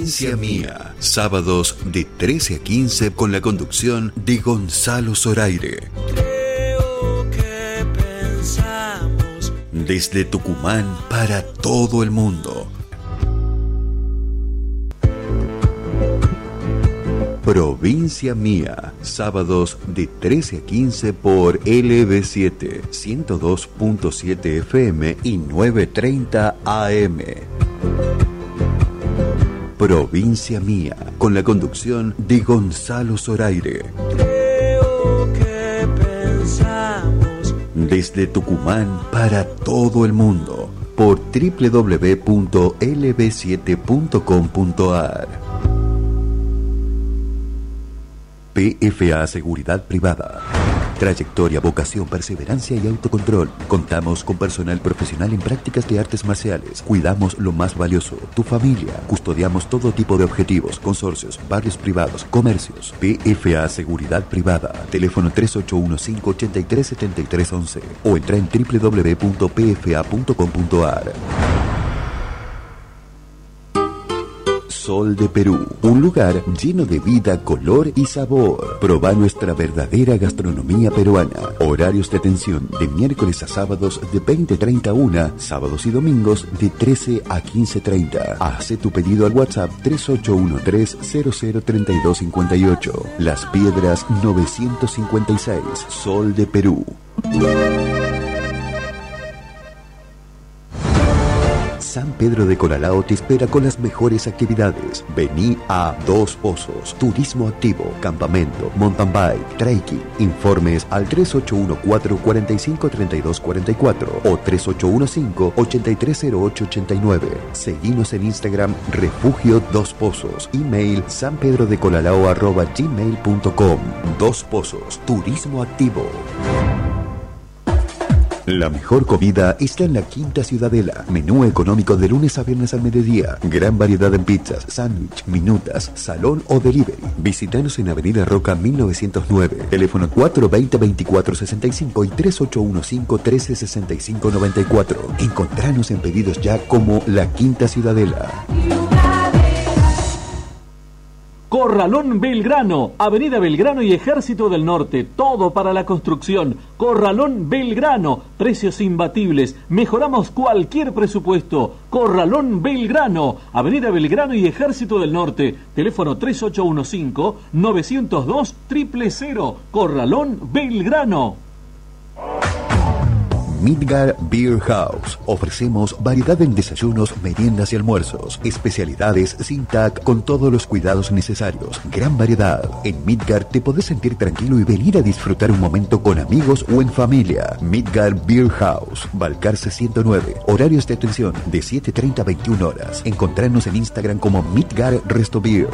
Provincia Mía, sábados de 13 a 15 con la conducción de Gonzalo Zoraire. Creo que pensamos Desde Tucumán para todo el mundo. Provincia Mía, sábados de 13 a 15 por LB7, 102.7 FM y 9.30 AM. Provincia Mía, con la conducción de Gonzalo Zoraire. creo que pensamos Desde Tucumán para todo el mundo por www.lb7.com.ar. PFA Seguridad Privada. Trayectoria, vocación, perseverancia y autocontrol. Contamos con personal profesional en prácticas de artes marciales. Cuidamos lo más valioso, tu familia. Custodiamos todo tipo de objetivos, consorcios, barrios privados, comercios. PFA Seguridad Privada. Teléfono 3815-837311 o entra en www.pfa.com.ar. Sol de Perú, un lugar lleno de vida, color y sabor. Proba nuestra verdadera gastronomía peruana. Horarios de atención de miércoles a sábados de 20.30 a 1, sábados y domingos de 13 a 15.30. Hace tu pedido al WhatsApp 3813-003258. Las Piedras 956, Sol de Perú. San Pedro de Colalao te espera con las mejores actividades. Vení a Dos Pozos, Turismo Activo, Campamento, Mountain Bike, Trekking. Informes al 3814-453244 o 3815-830889. Seguinos en Instagram Refugio Dos Pozos. Email sanpedrodecolalao.gmail.com Dos Pozos, Turismo Activo. La mejor comida está en la Quinta Ciudadela. Menú económico de lunes a viernes al mediodía. Gran variedad en pizzas, sándwich, minutas, salón o delivery. Visítanos en Avenida Roca 1909. Teléfono 420-2465 y 3815-1365-94. Encontranos en pedidos ya como La Quinta Ciudadela. Corralón Belgrano, Avenida Belgrano y Ejército del Norte, todo para la construcción. Corralón Belgrano, precios imbatibles, mejoramos cualquier presupuesto. Corralón Belgrano, Avenida Belgrano y Ejército del Norte, teléfono 3815-902 000. Corralón Belgrano. Midgar Beer House. Ofrecemos variedad en desayunos, meriendas y almuerzos. Especialidades sin TAC con todos los cuidados necesarios. Gran variedad. En Midgar te podés sentir tranquilo y venir a disfrutar un momento con amigos o en familia. Midgar Beer House. Balcarce 109. Horarios de atención de 7.30 a 21 horas. Encontrarnos en Instagram como Midgar Resto Beer.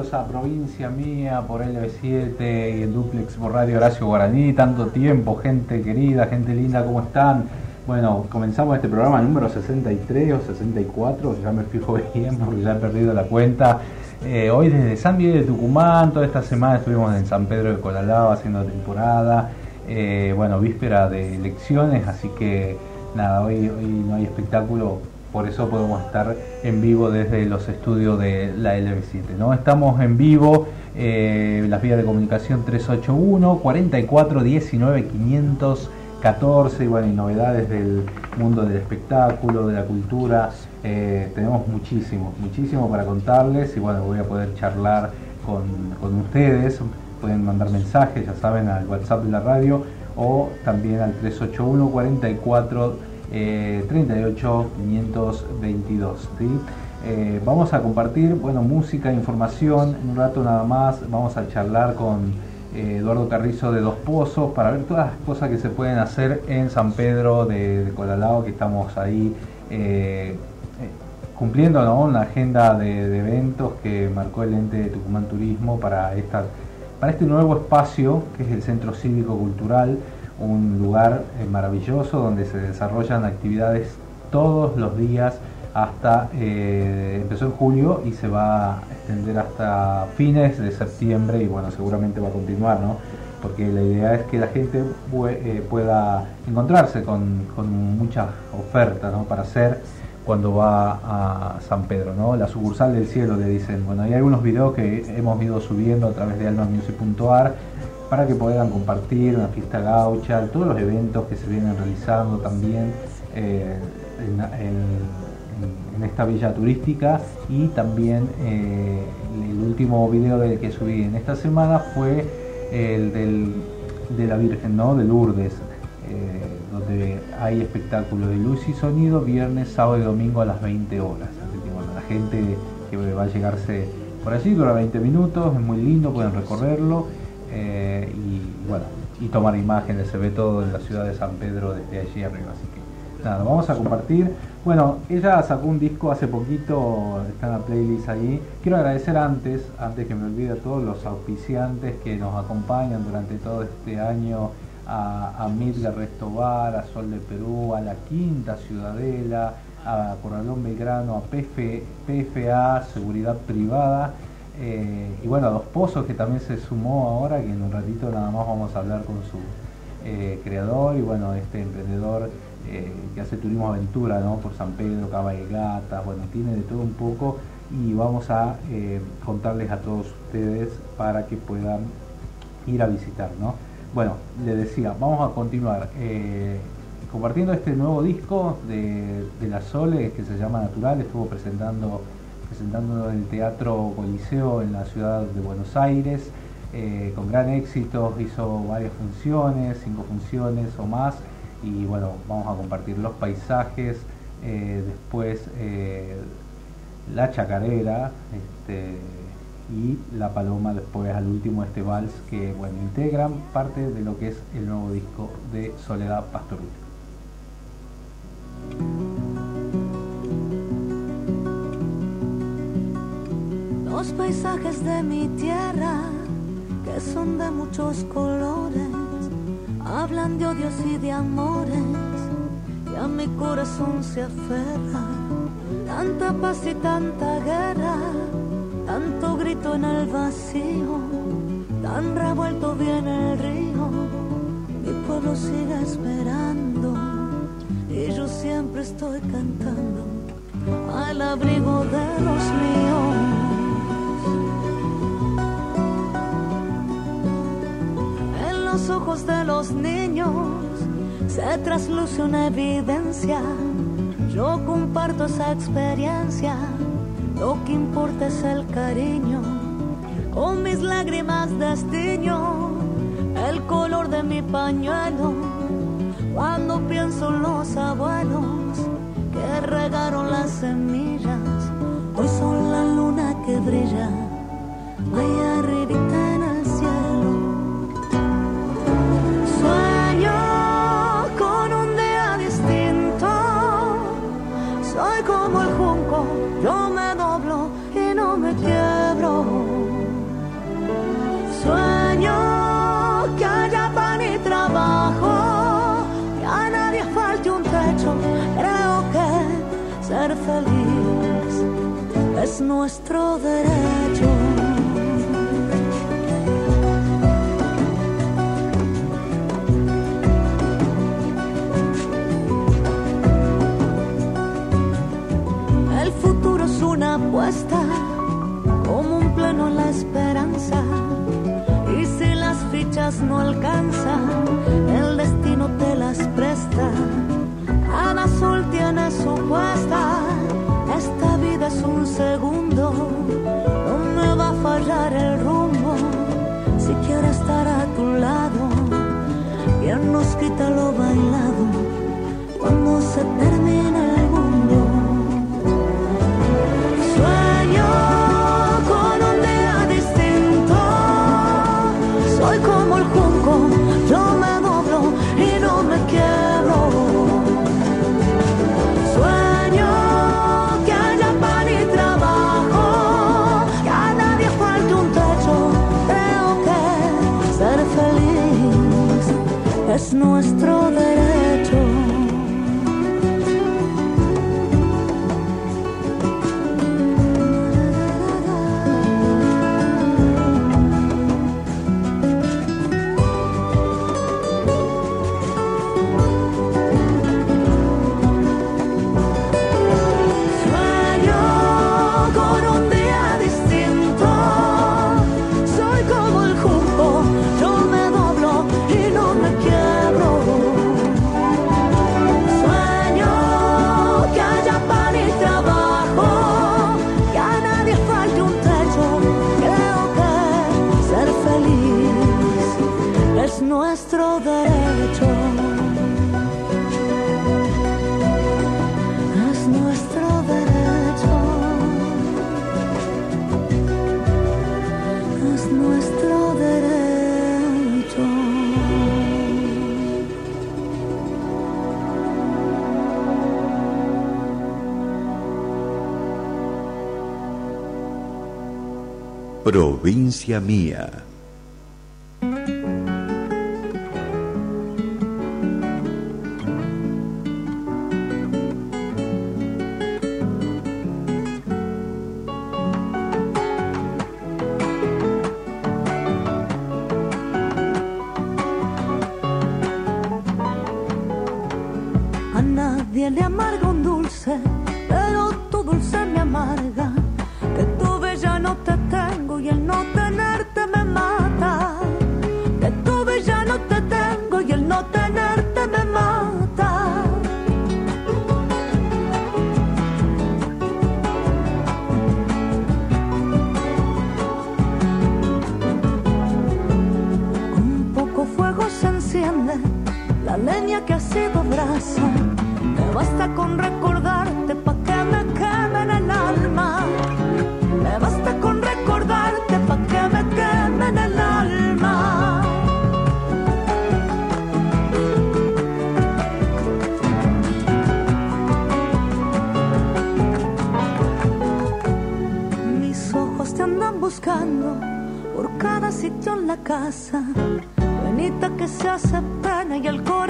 A Provincia Mía por LB7 y el Duplex por Radio Horacio Guaraní. Tanto tiempo, gente querida, gente linda, ¿cómo están? Bueno, comenzamos este programa número 63 o 64, ya me fijo bien porque ya he perdido la cuenta. Eh, hoy desde San Miguel de Tucumán, toda esta semana estuvimos en San Pedro de Colalao haciendo temporada. Eh, bueno, víspera de elecciones, así que nada, hoy no hay espectáculo, por eso podemos estar en vivo desde los estudios de la LB7. ¿no? Estamos en vivo, eh, las vías de comunicación 381 44 19 514 y bueno, y novedades del mundo del espectáculo, de la cultura. Eh, tenemos muchísimo, muchísimo para contarles y bueno, voy a poder charlar con, con ustedes. Pueden mandar mensajes, ya saben, al WhatsApp de la radio o también al 381 44 eh, 38 522. ¿sí? Eh, vamos a compartir bueno, música, información, en un rato nada más vamos a charlar con eh, Eduardo Carrizo de Dos Pozos para ver todas las cosas que se pueden hacer en San Pedro de, de Colalao, que estamos ahí eh, cumpliendo ¿no? una agenda de, de eventos que marcó el ente de Tucumán Turismo para, esta, para este nuevo espacio que es el Centro Cívico Cultural, un lugar eh, maravilloso donde se desarrollan actividades todos los días hasta, eh, empezó en julio y se va a extender hasta fines de septiembre y bueno, seguramente va a continuar, ¿no? Porque la idea es que la gente eh, pueda encontrarse con, con mucha oferta, ¿no? Para hacer cuando va a San Pedro, ¿no? La sucursal del cielo le dicen. Bueno, hay algunos videos que hemos ido subiendo a través de almamusic.ar para que puedan compartir una fiesta gaucha, todos los eventos que se vienen realizando también eh, en, esta villa turística y también eh, el último video que subí en esta semana fue el del, de la Virgen, ¿no? De Lourdes, eh, donde hay espectáculo de luz y sonido viernes, sábado y domingo a las 20 horas. Así que bueno, la gente que va a llegarse por allí dura 20 minutos, es muy lindo, pueden recorrerlo eh, y bueno, y tomar imágenes, se ve todo en la ciudad de San Pedro desde allí arriba, así que nada, vamos a compartir. Bueno, ella sacó un disco hace poquito, está en la playlist ahí. Quiero agradecer antes, antes que me olvide a todos los auspiciantes que nos acompañan durante todo este año, a, a Midgar Restobar, a Sol de Perú, a la Quinta Ciudadela, a Corralón Belgrano, a PF, PFA, Seguridad Privada, eh, y bueno, a Dos Pozos que también se sumó ahora, que en un ratito nada más vamos a hablar con su eh, creador y bueno, este emprendedor eh, que hace turismo aventura ¿no? por San Pedro, cabalgatas, bueno, tiene de todo un poco y vamos a contarles a todos ustedes para que puedan ir a visitar, ¿no? Bueno, le decía, vamos a continuar compartiendo este nuevo disco de, de la Sole que se llama Natural, estuvo presentando presentando en el Teatro Coliseo en la ciudad de Buenos Aires, eh, con gran éxito, hizo varias funciones, cinco funciones o más, y bueno, vamos a compartir los paisajes, eh, después eh, la chacarera, este, y la paloma después al último este vals que bueno, integran parte de lo que es el nuevo disco de Soledad Pastoril. Los paisajes de mi tierra, que son de muchos colores, hablan de odios y de amores, y a mi corazón se aferra. Tanta paz y tanta guerra, tanto grito en el vacío, tan revuelto viene el río, mi pueblo sigue esperando, y yo siempre estoy cantando al abrigo de los míos. Ojos de los niños se trasluce una evidencia. Yo comparto esa experiencia. Lo que importa es el cariño. Con mis lágrimas destiño el color de mi pañuelo. Cuando pienso en los abuelos que regaron las semillas, hoy son la luna que brilla. Allá arribita es nuestro derecho. El futuro es una apuesta, como un pleno en la esperanza. Y si las fichas no alcanzan, el destino te las presta. Cada sol tiene su puesta, esta vida es un segundo. Fallar el rumbo, estar a tu lado. Bien nos quita lo bailado, cuando se termina conciencia mía. pero tu dulce me amarga, que tu bella no te basta con recordarte pa' que me queme en el alma. Me basta con recordarte pa' que me queme en el alma. Mis ojos te andan buscando por cada sitio en la casa. Venita que se hace pena y el corazón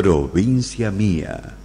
provincia mía.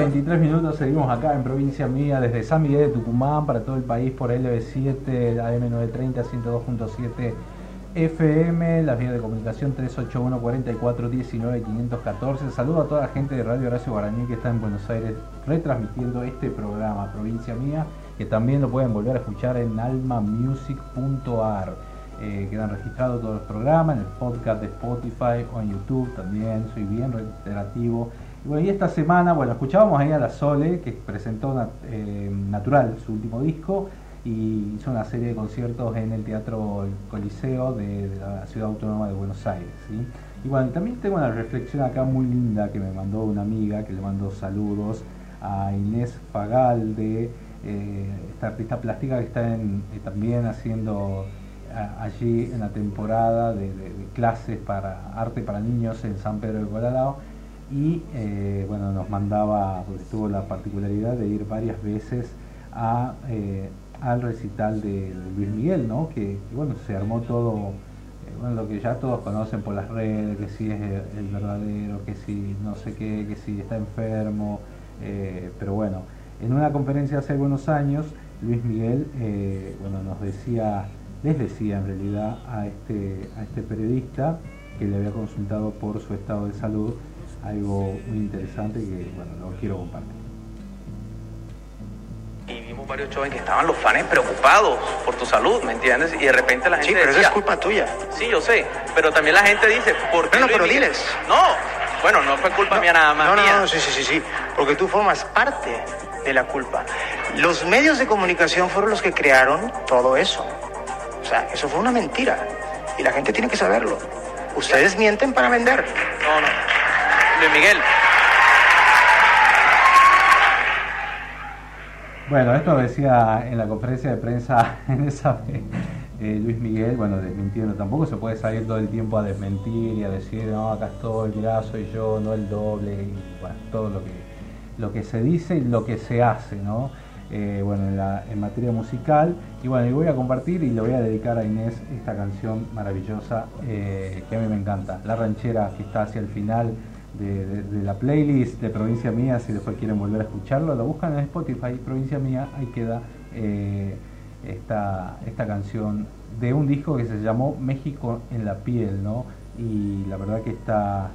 Entre la 13 horas 23 minutos, seguimos acá en provincia mía, desde San Miguel de Tucumán para todo el país por LB7, AM930, 102.7 FM, las vías de comunicación 381 44 19 514. Saludo a toda la gente de Radio Horacio Guaraní que está en Buenos Aires retransmitiendo este programa, Provincia Mía, que también lo pueden volver a escuchar en almamusic.ar. Eh, quedan registrados todos los programas en el podcast de Spotify o en YouTube también. Soy bien reiterativo. Bueno, y esta semana, bueno, escuchábamos ahí a la Sole, que presentó eh, Natural, su último disco, y hizo una serie de conciertos en el Teatro Coliseo de, la Ciudad Autónoma de Buenos Aires. Y bueno, también tengo una reflexión acá muy linda que me mandó una amiga, que le mando saludos a Inés Fagalde, eh, esta artista plástica que está eh, también haciendo allí en la temporada de, de- clases para arte para niños en San Pedro de Colorado y eh, bueno nos mandaba porque tuvo la particularidad de ir varias veces a, eh, al recital de, Luis Miguel no que, bueno se armó todo eh, bueno lo que ya todos conocen por las redes que si es el, verdadero que si no sé qué que si está enfermo pero bueno en una conferencia hace algunos años Luis Miguel bueno nos decía les decía en realidad a este, a este periodista que le había consultado por su estado de salud algo muy interesante que bueno lo quiero compartir. Y vimos varios shows en que estaban los fans preocupados por tu salud, ¿me entiendes? Y de repente la gente Sí, pero eso decía, es culpa tuya. Sí, yo sé, pero también la gente dice, ¿por qué Bueno, pero Miguel? diles. No, bueno, no fue culpa mía nada más No, no, mía. no, sí, sí, sí, sí. Porque tú formas parte de la culpa. Los medios de comunicación fueron los que crearon todo eso. O sea, eso fue una mentira. Y la gente tiene que saberlo. Ustedes mienten para vender. No, no. Luis Miguel, Bueno, esto decía en la conferencia de prensa en esa vez eh, Luis Miguel, bueno, desmintiendo, tampoco se puede salir todo el tiempo a desmentir y a decir, no, acá estoy, mirá, soy yo, no el doble, y bueno, todo lo que, lo que se dice y lo que se hace, ¿no? Eh, bueno, en materia musical, y bueno, y voy a compartir y le voy a dedicar a Inés esta canción maravillosa eh, que a mí me encanta, La Ranchera, que está hacia el final de, la playlist de Provincia Mía, si después quieren volver a escucharlo, lo buscan en Spotify, Provincia Mía, ahí queda eh, esta, esta canción de un disco que se llamó México en la piel, ¿no? Y la verdad que está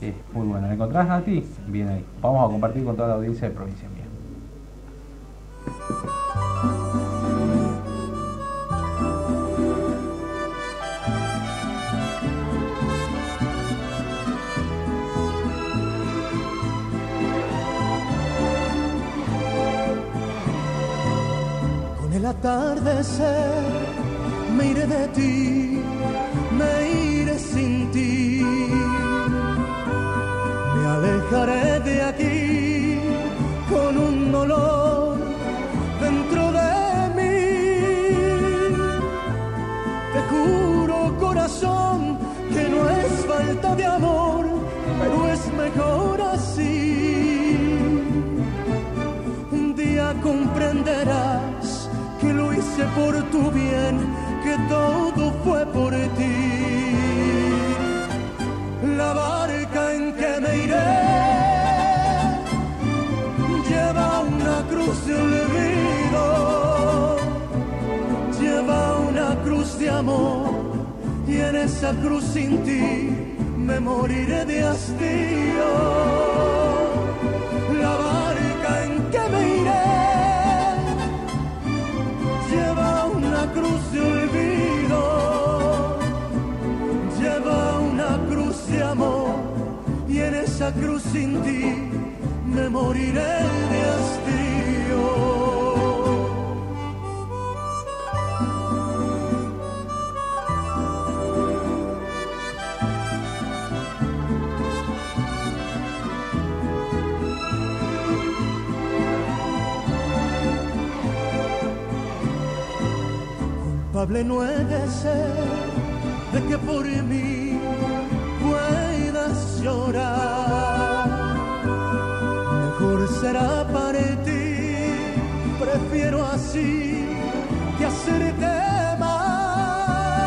es muy buena. ¿La encontrás a ti? Bien ahí. Vamos a compartir con toda la audiencia de Provincia Mía. El atardecer me iré de ti, me iré sin ti. Me alejaré de aquí con un olor dentro de mí. Te juro, corazón, que no es falta de amor, pero es mejor así. Un día comprenderás hice por tu bien, que todo fue por ti. La barca en que me iré lleva una cruz de olvido, lleva una cruz de amor y en esa cruz sin ti me moriré de hastío. La barca en que me iré esa cruz sin ti me moriré de hastío. culpable no he de ser de que por mí puedas llorar. Para ti, prefiero así que hacerte mal.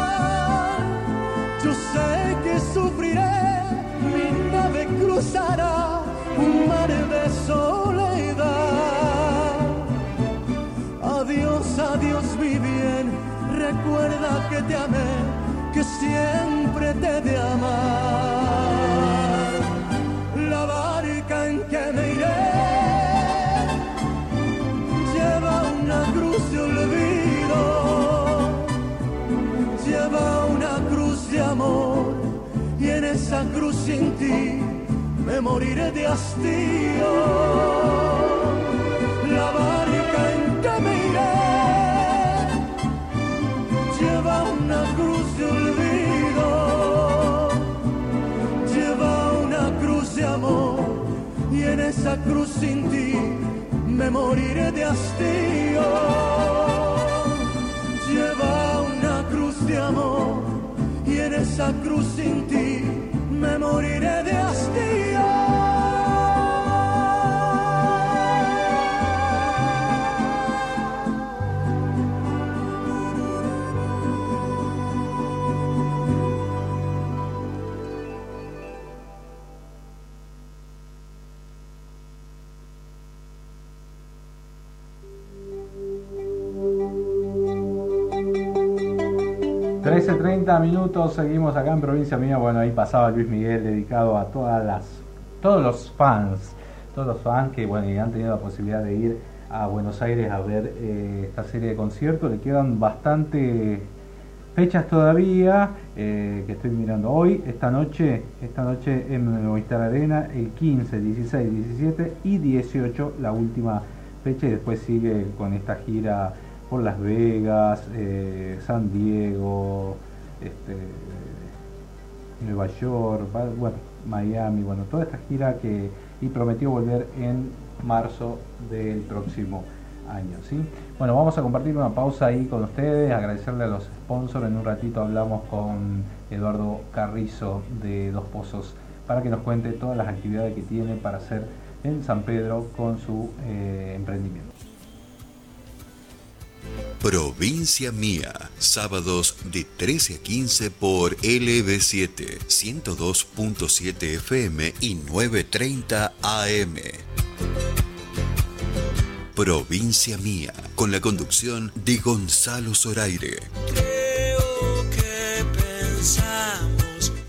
Yo sé que sufriré, mi nave cruzará un mar de soledad. Adiós, adiós mi bien, recuerda que te amé, que siempre te de amar. Esa cruz sin ti me moriré de hastío. La barca en que me iré lleva una cruz de olvido, lleva una cruz de amor y en esa cruz sin ti me moriré de hastío. Lleva una cruz de amor y en esa cruz sin ti me moriré ...13.30 minutos, seguimos acá en Provincia Mía... ...bueno, ahí pasaba Luis Miguel dedicado a todas las... ...todos los fans... ...todos los fans que, bueno, y han tenido la posibilidad de ir a Buenos Aires a ver eh, esta serie de conciertos... ...le quedan bastante fechas todavía... eh, ...que estoy mirando hoy, esta noche... ...esta noche en Movistar Arena... ...el 15, 16, 17 y 18... ...la última fecha y después sigue con esta gira por Las Vegas, eh, San Diego, este, Nueva York, bueno, Miami, bueno, toda esta gira que y prometió volver en marzo del próximo año, ¿sí? Bueno, vamos a compartir una pausa ahí con ustedes, agradecerle a los sponsors, en un ratito hablamos con Eduardo Carrizo de Dos Pozos para que nos cuente todas las actividades que tiene para hacer en San Pedro con su eh, emprendimiento. Provincia Mía, sábados de 13 a 15 por LB7, 102.7 FM y 9.30 AM. Provincia Mía, con la conducción de Gonzalo Zoraire.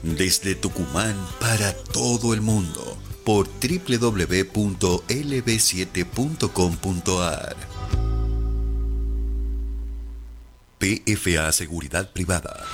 Desde Tucumán para todo el mundo, por www.lb7.com.ar. PFA Seguridad Privada.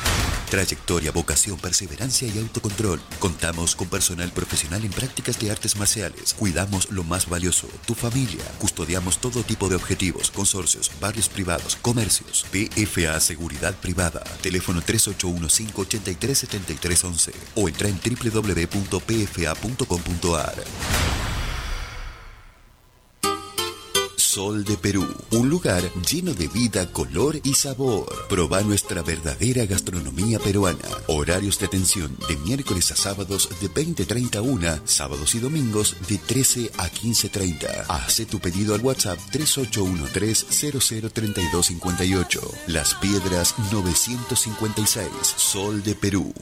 Trayectoria, vocación, perseverancia y autocontrol. Contamos con personal profesional en prácticas de artes marciales. Cuidamos lo más valioso, tu familia. Custodiamos todo tipo de objetivos, consorcios, barrios privados, comercios. PFA Seguridad Privada. Teléfono 3815-837311 o entra en www.pfa.com.ar. Sol de Perú, un lugar lleno de vida, color y sabor. Proba nuestra verdadera gastronomía peruana. Horarios de atención de miércoles a sábados de 20.30 a 1, sábados y domingos de 13 a 15.30. Hace tu pedido al WhatsApp 3813-003258. Las Piedras 956, Sol de Perú.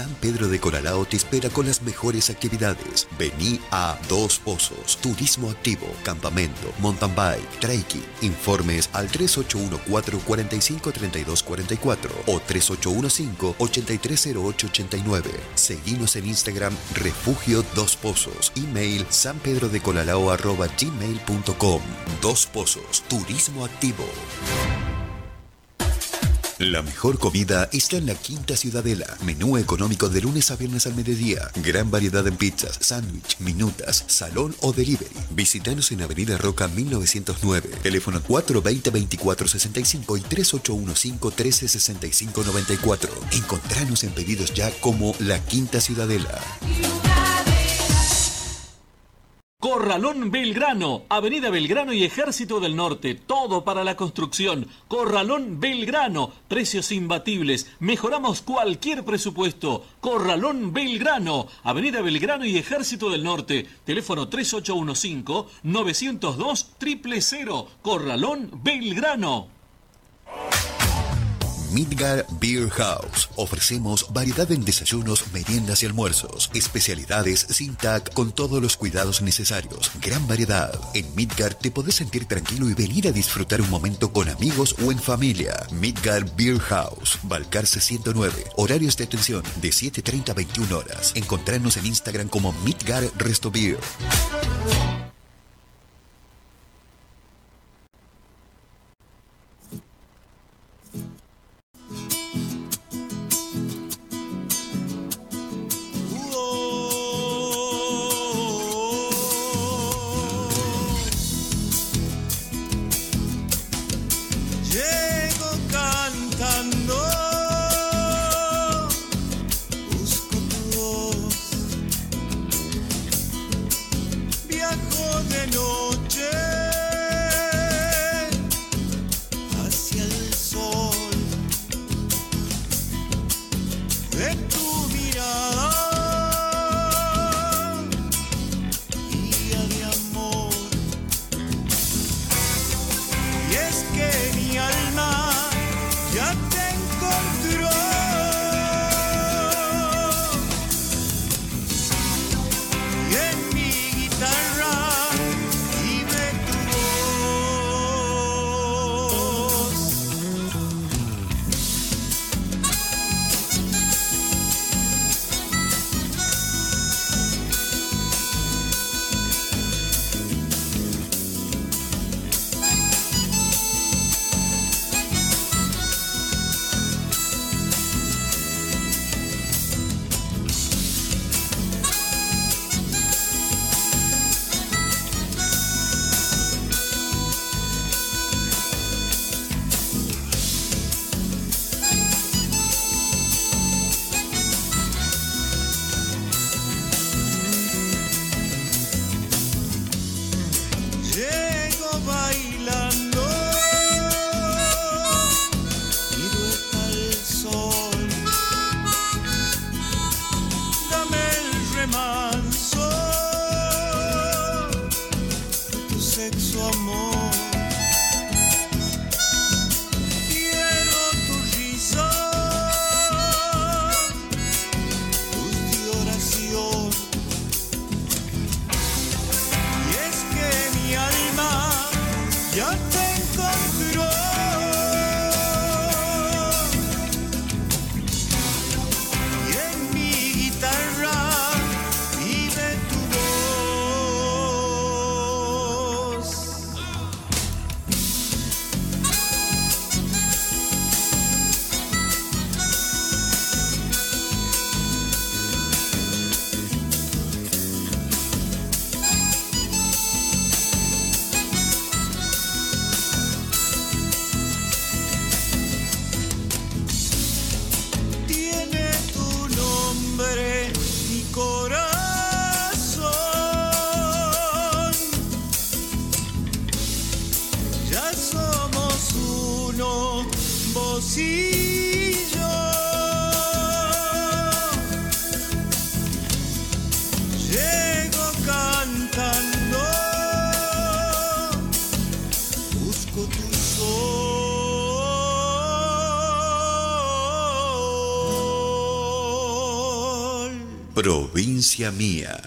San Pedro de Colalao te espera con las mejores actividades. Vení a Dos Pozos, Turismo Activo, Campamento, Mountain Bike, Trekking. Informes al 3814-453244 o 3815-830889. Seguimos en Instagram Refugio Dos Pozos. Email sanpedrodecolalao arroba gmail.com. Dos Pozos, Turismo Activo. La mejor comida está en la Quinta Ciudadela. Menú económico de lunes a viernes al mediodía. Gran variedad en pizzas, sándwich, minutas, salón o delivery. Visítanos en Avenida Roca 1909. Teléfono 420-2465 y 3815-1365-94. Encontranos en pedidos ya como La Quinta Ciudadela. Corralón Belgrano, Avenida Belgrano y Ejército del Norte, todo para la construcción. Corralón Belgrano, precios imbatibles, mejoramos cualquier presupuesto. Corralón Belgrano, Avenida Belgrano y Ejército del Norte, teléfono 3815-902-000. Corralón Belgrano. Midgar Beer House. Ofrecemos variedad en desayunos, meriendas y almuerzos. Especialidades sin TAC con todos los cuidados necesarios. Gran variedad. En Midgar te podés sentir tranquilo y venir a disfrutar un momento con amigos o en familia. Midgar Beer House. Balcarce 109. Horarios de atención de 7.30 a 21 horas. Encontrarnos en Instagram como Midgar Resto Beer. Provincia mía.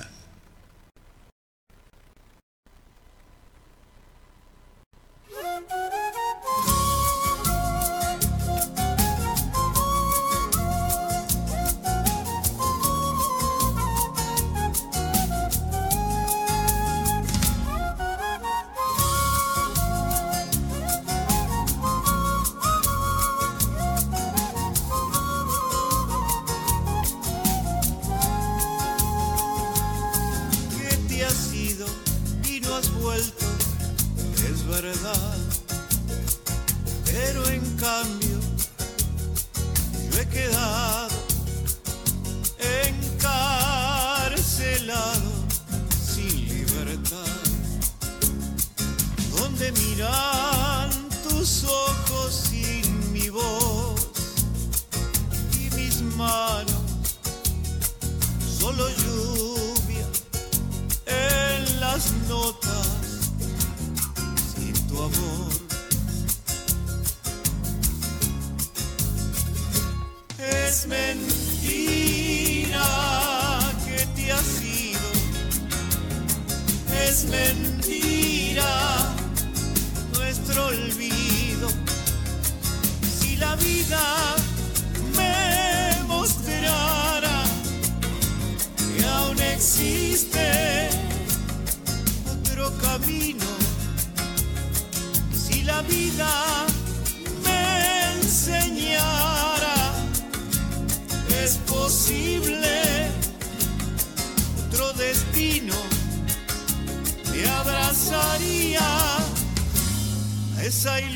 A esa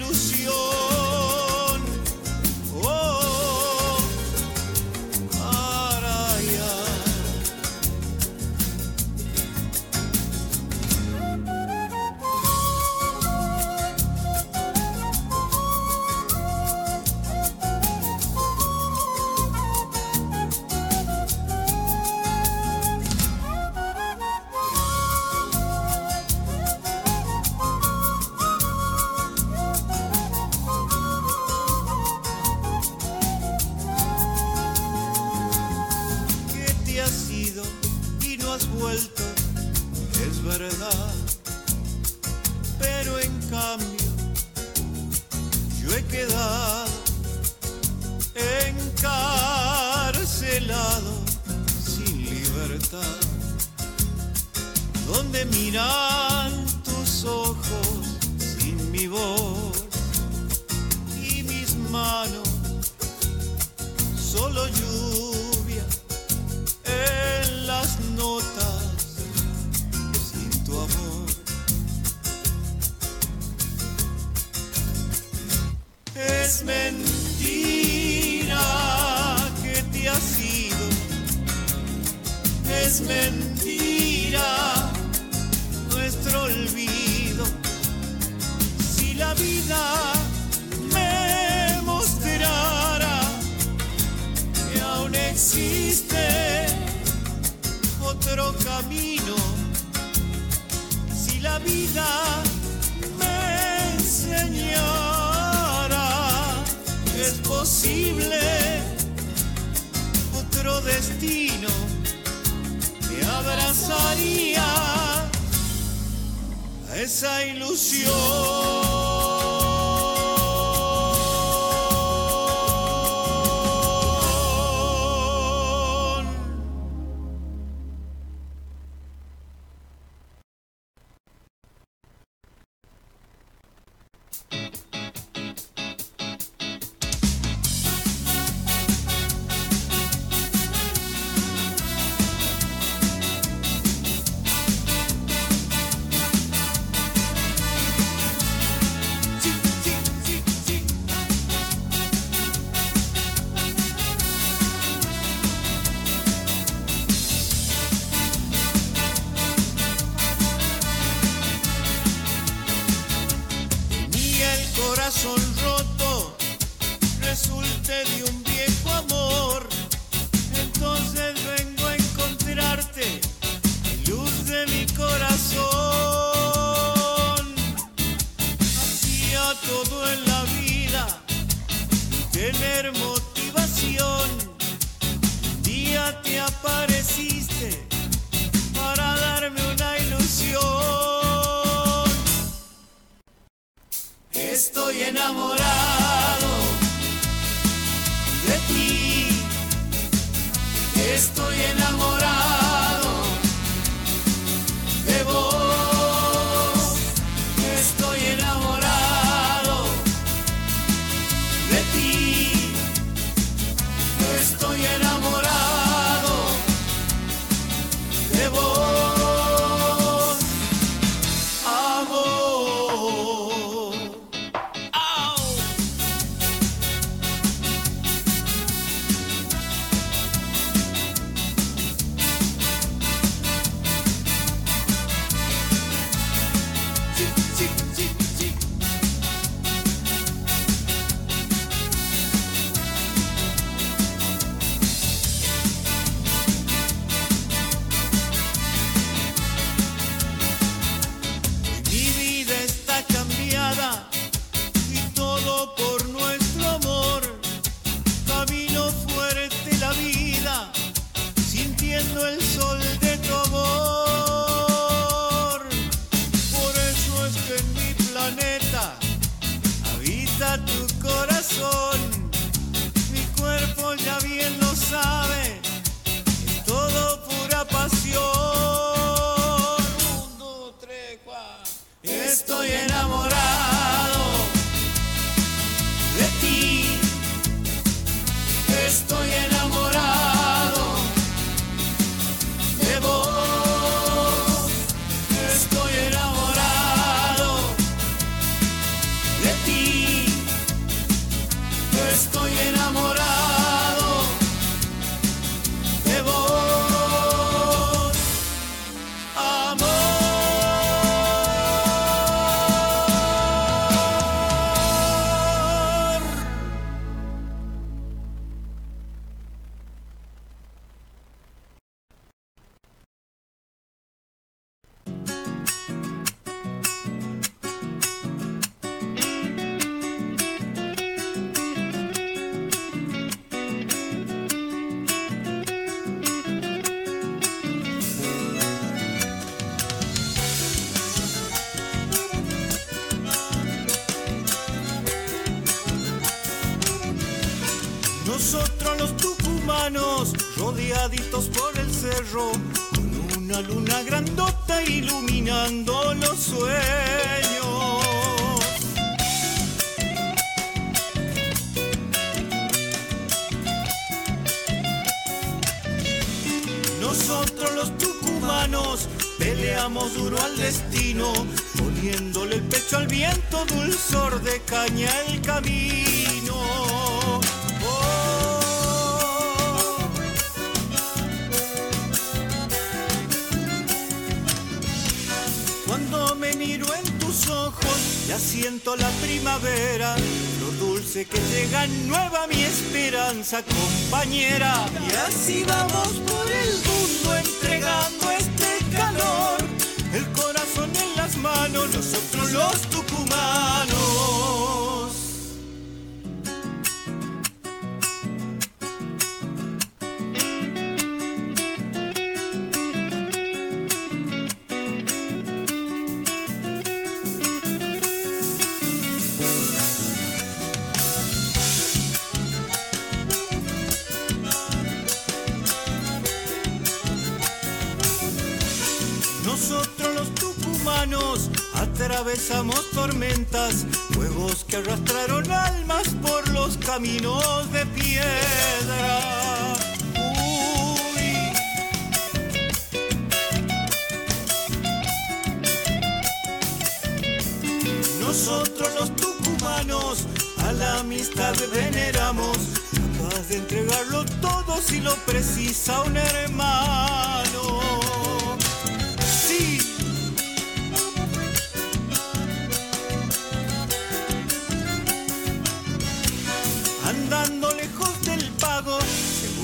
Nosotros los tucumanos a la amistad veneramos, capaz de entregarlo todo si lo precisa un hermano.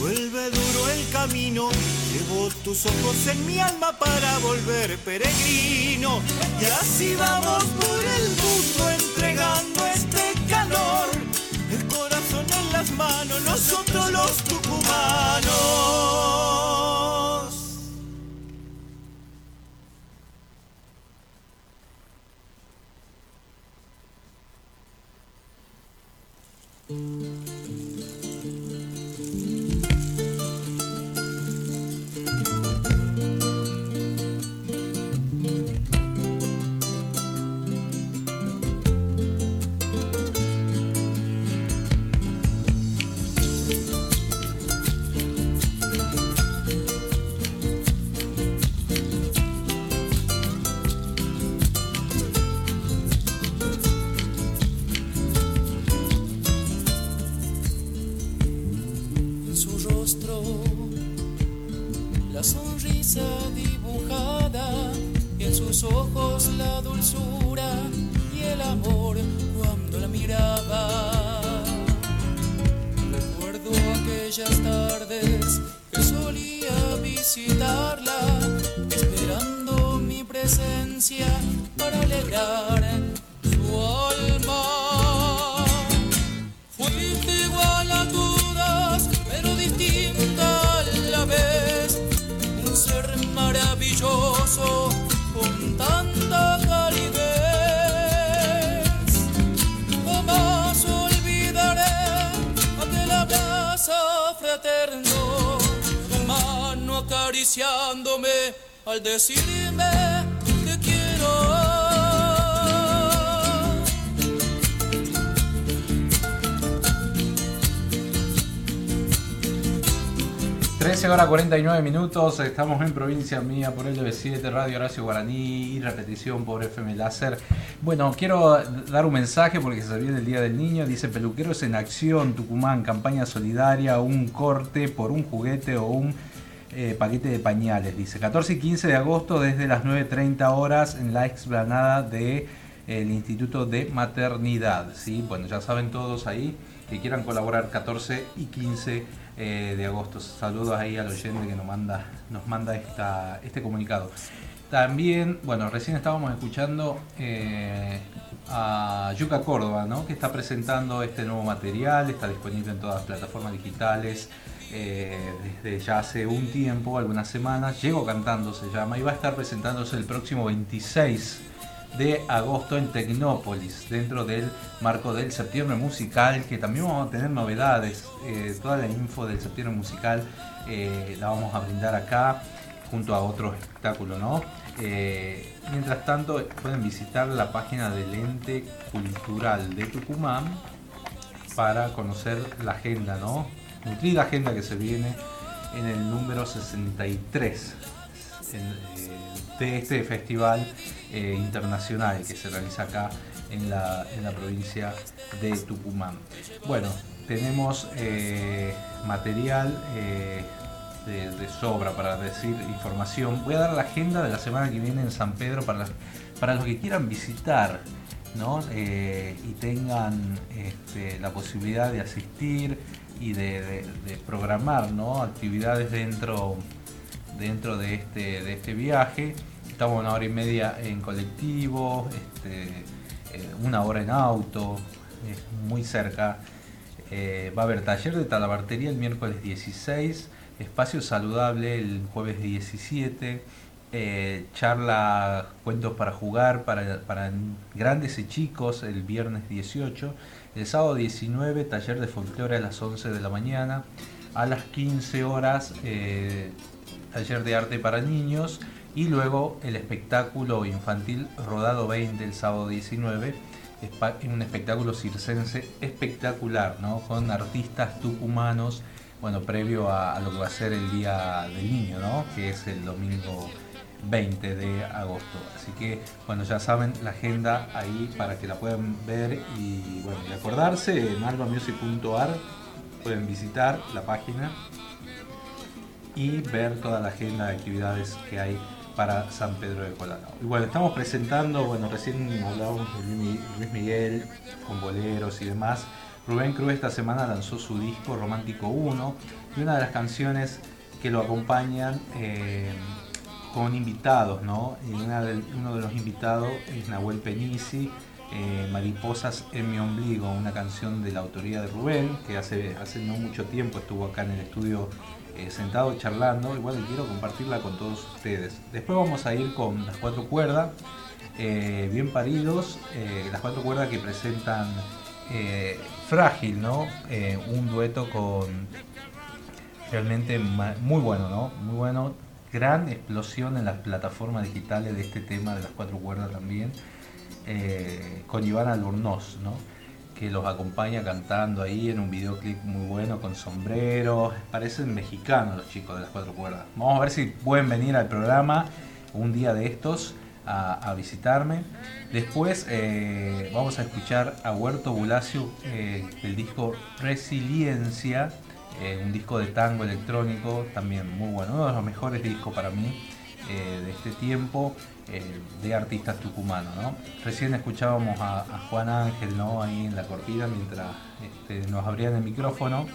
Vuelve duro el camino. Llevo tus ojos en mi alma para volver peregrino. Y así vamos por el mundo entregando este calor. El corazón en las manos, nosotros los tucumanos. Decirme te quiero. 13 horas 49 minutos, estamos en provincia mía por LB7, Radio Horacio Guaraní y repetición por FM Láser. Bueno, quiero dar un mensaje porque se viene el Día del Niño. Dice Peluqueros en Acción, Tucumán, campaña solidaria, un corte por un juguete o un eh, paquete de pañales. Dice 14 y 15 de agosto desde las 9.30 horas en la explanada del Instituto de Maternidad. ¿sí? Bueno, ya saben todos ahí que quieran colaborar 14 y 15 eh, de agosto. Saludos ahí al oyente que nos manda, nos manda esta, este comunicado. También, bueno, recién estábamos escuchando eh, a Yuca Córdoba, ¿no? que está presentando este nuevo material, está disponible en todas las plataformas digitales desde ya hace un tiempo, algunas semanas. Llego cantando se llama y va a estar presentándose el próximo 26 de agosto en Tecnópolis, dentro del marco del septiembre musical, que también vamos a tener novedades. Eh, toda la info del septiembre musical eh, la vamos a brindar acá, junto a otros espectáculos, ¿no? Eh, mientras tanto, pueden visitar la página del ente cultural de Tucumán para conocer la agenda, ¿no? Nutrida agenda que se viene en el número 63 de este festival eh, internacional que se realiza acá en la, provincia de Tucumán. Bueno, tenemos eh, material eh, de, sobra para decir información. Voy a dar la agenda de la semana que viene en San Pedro para, para los que quieran visitar. y tengan este, la posibilidad de asistir y de, programar actividades dentro, dentro de, este, de este viaje estamos una hora y media en colectivo, este, eh, una hora en auto, muy cerca. Eh, va a haber taller de talabartería el miércoles 16, espacio saludable el jueves 17, eh, charla cuentos para jugar para, grandes y chicos el viernes 18, el sábado 19 taller de folclore a las 11 de la mañana, a las 15 horas taller de arte para niños, y luego el espectáculo infantil Rodado 20 el sábado 19, un espectáculo circense espectacular, ¿no? con artistas tucumanos, bueno, previo a, lo que va a ser el Día del Niño, ¿no? que es el domingo 20 de agosto. Así que, bueno, ya saben la agenda ahí para que la puedan ver y, bueno, y acordarse en albamusic.ar pueden visitar la página y ver toda la agenda de actividades que hay para San Pedro de Colorado. Y bueno, estamos presentando, bueno, recién hablábamos de Luis Miguel con boleros y demás. Rubén Cruz esta semana lanzó su disco Romántico 1 y una de las canciones que lo acompañan eh, con invitados, ¿no? Y uno de los invitados es Nahuel Penisi, eh, Mariposas en mi ombligo, una canción de la autoría de Rubén, que hace, hace no mucho tiempo estuvo acá en el estudio eh, sentado charlando, igual quiero compartirla con todos ustedes. Después vamos a ir con las cuatro cuerdas, eh, bien paridos, las cuatro cuerdas que presentan Frágil, ¿no? un dueto con realmente muy bueno, ¿no? Muy bueno, gran explosión en las plataformas digitales de este tema de las cuatro cuerdas también, con Iván Albornoz, ¿no? que los acompaña cantando ahí en un videoclip muy bueno con sombreros. Parecen mexicanos los chicos de las cuatro cuerdas. Vamos a ver si pueden venir al programa un día de estos a, visitarme. Después eh, vamos a escuchar a Huerto Bulacio eh, el disco Resiliencia, eh, un disco de tango electrónico también muy bueno, uno de los mejores discos para mí de este tiempo. Eh, de artistas tucumanos. ¿no? Recién escuchábamos a, Juan Ángel ¿no? ahí en la cortina mientras este, nos abrían el micrófono.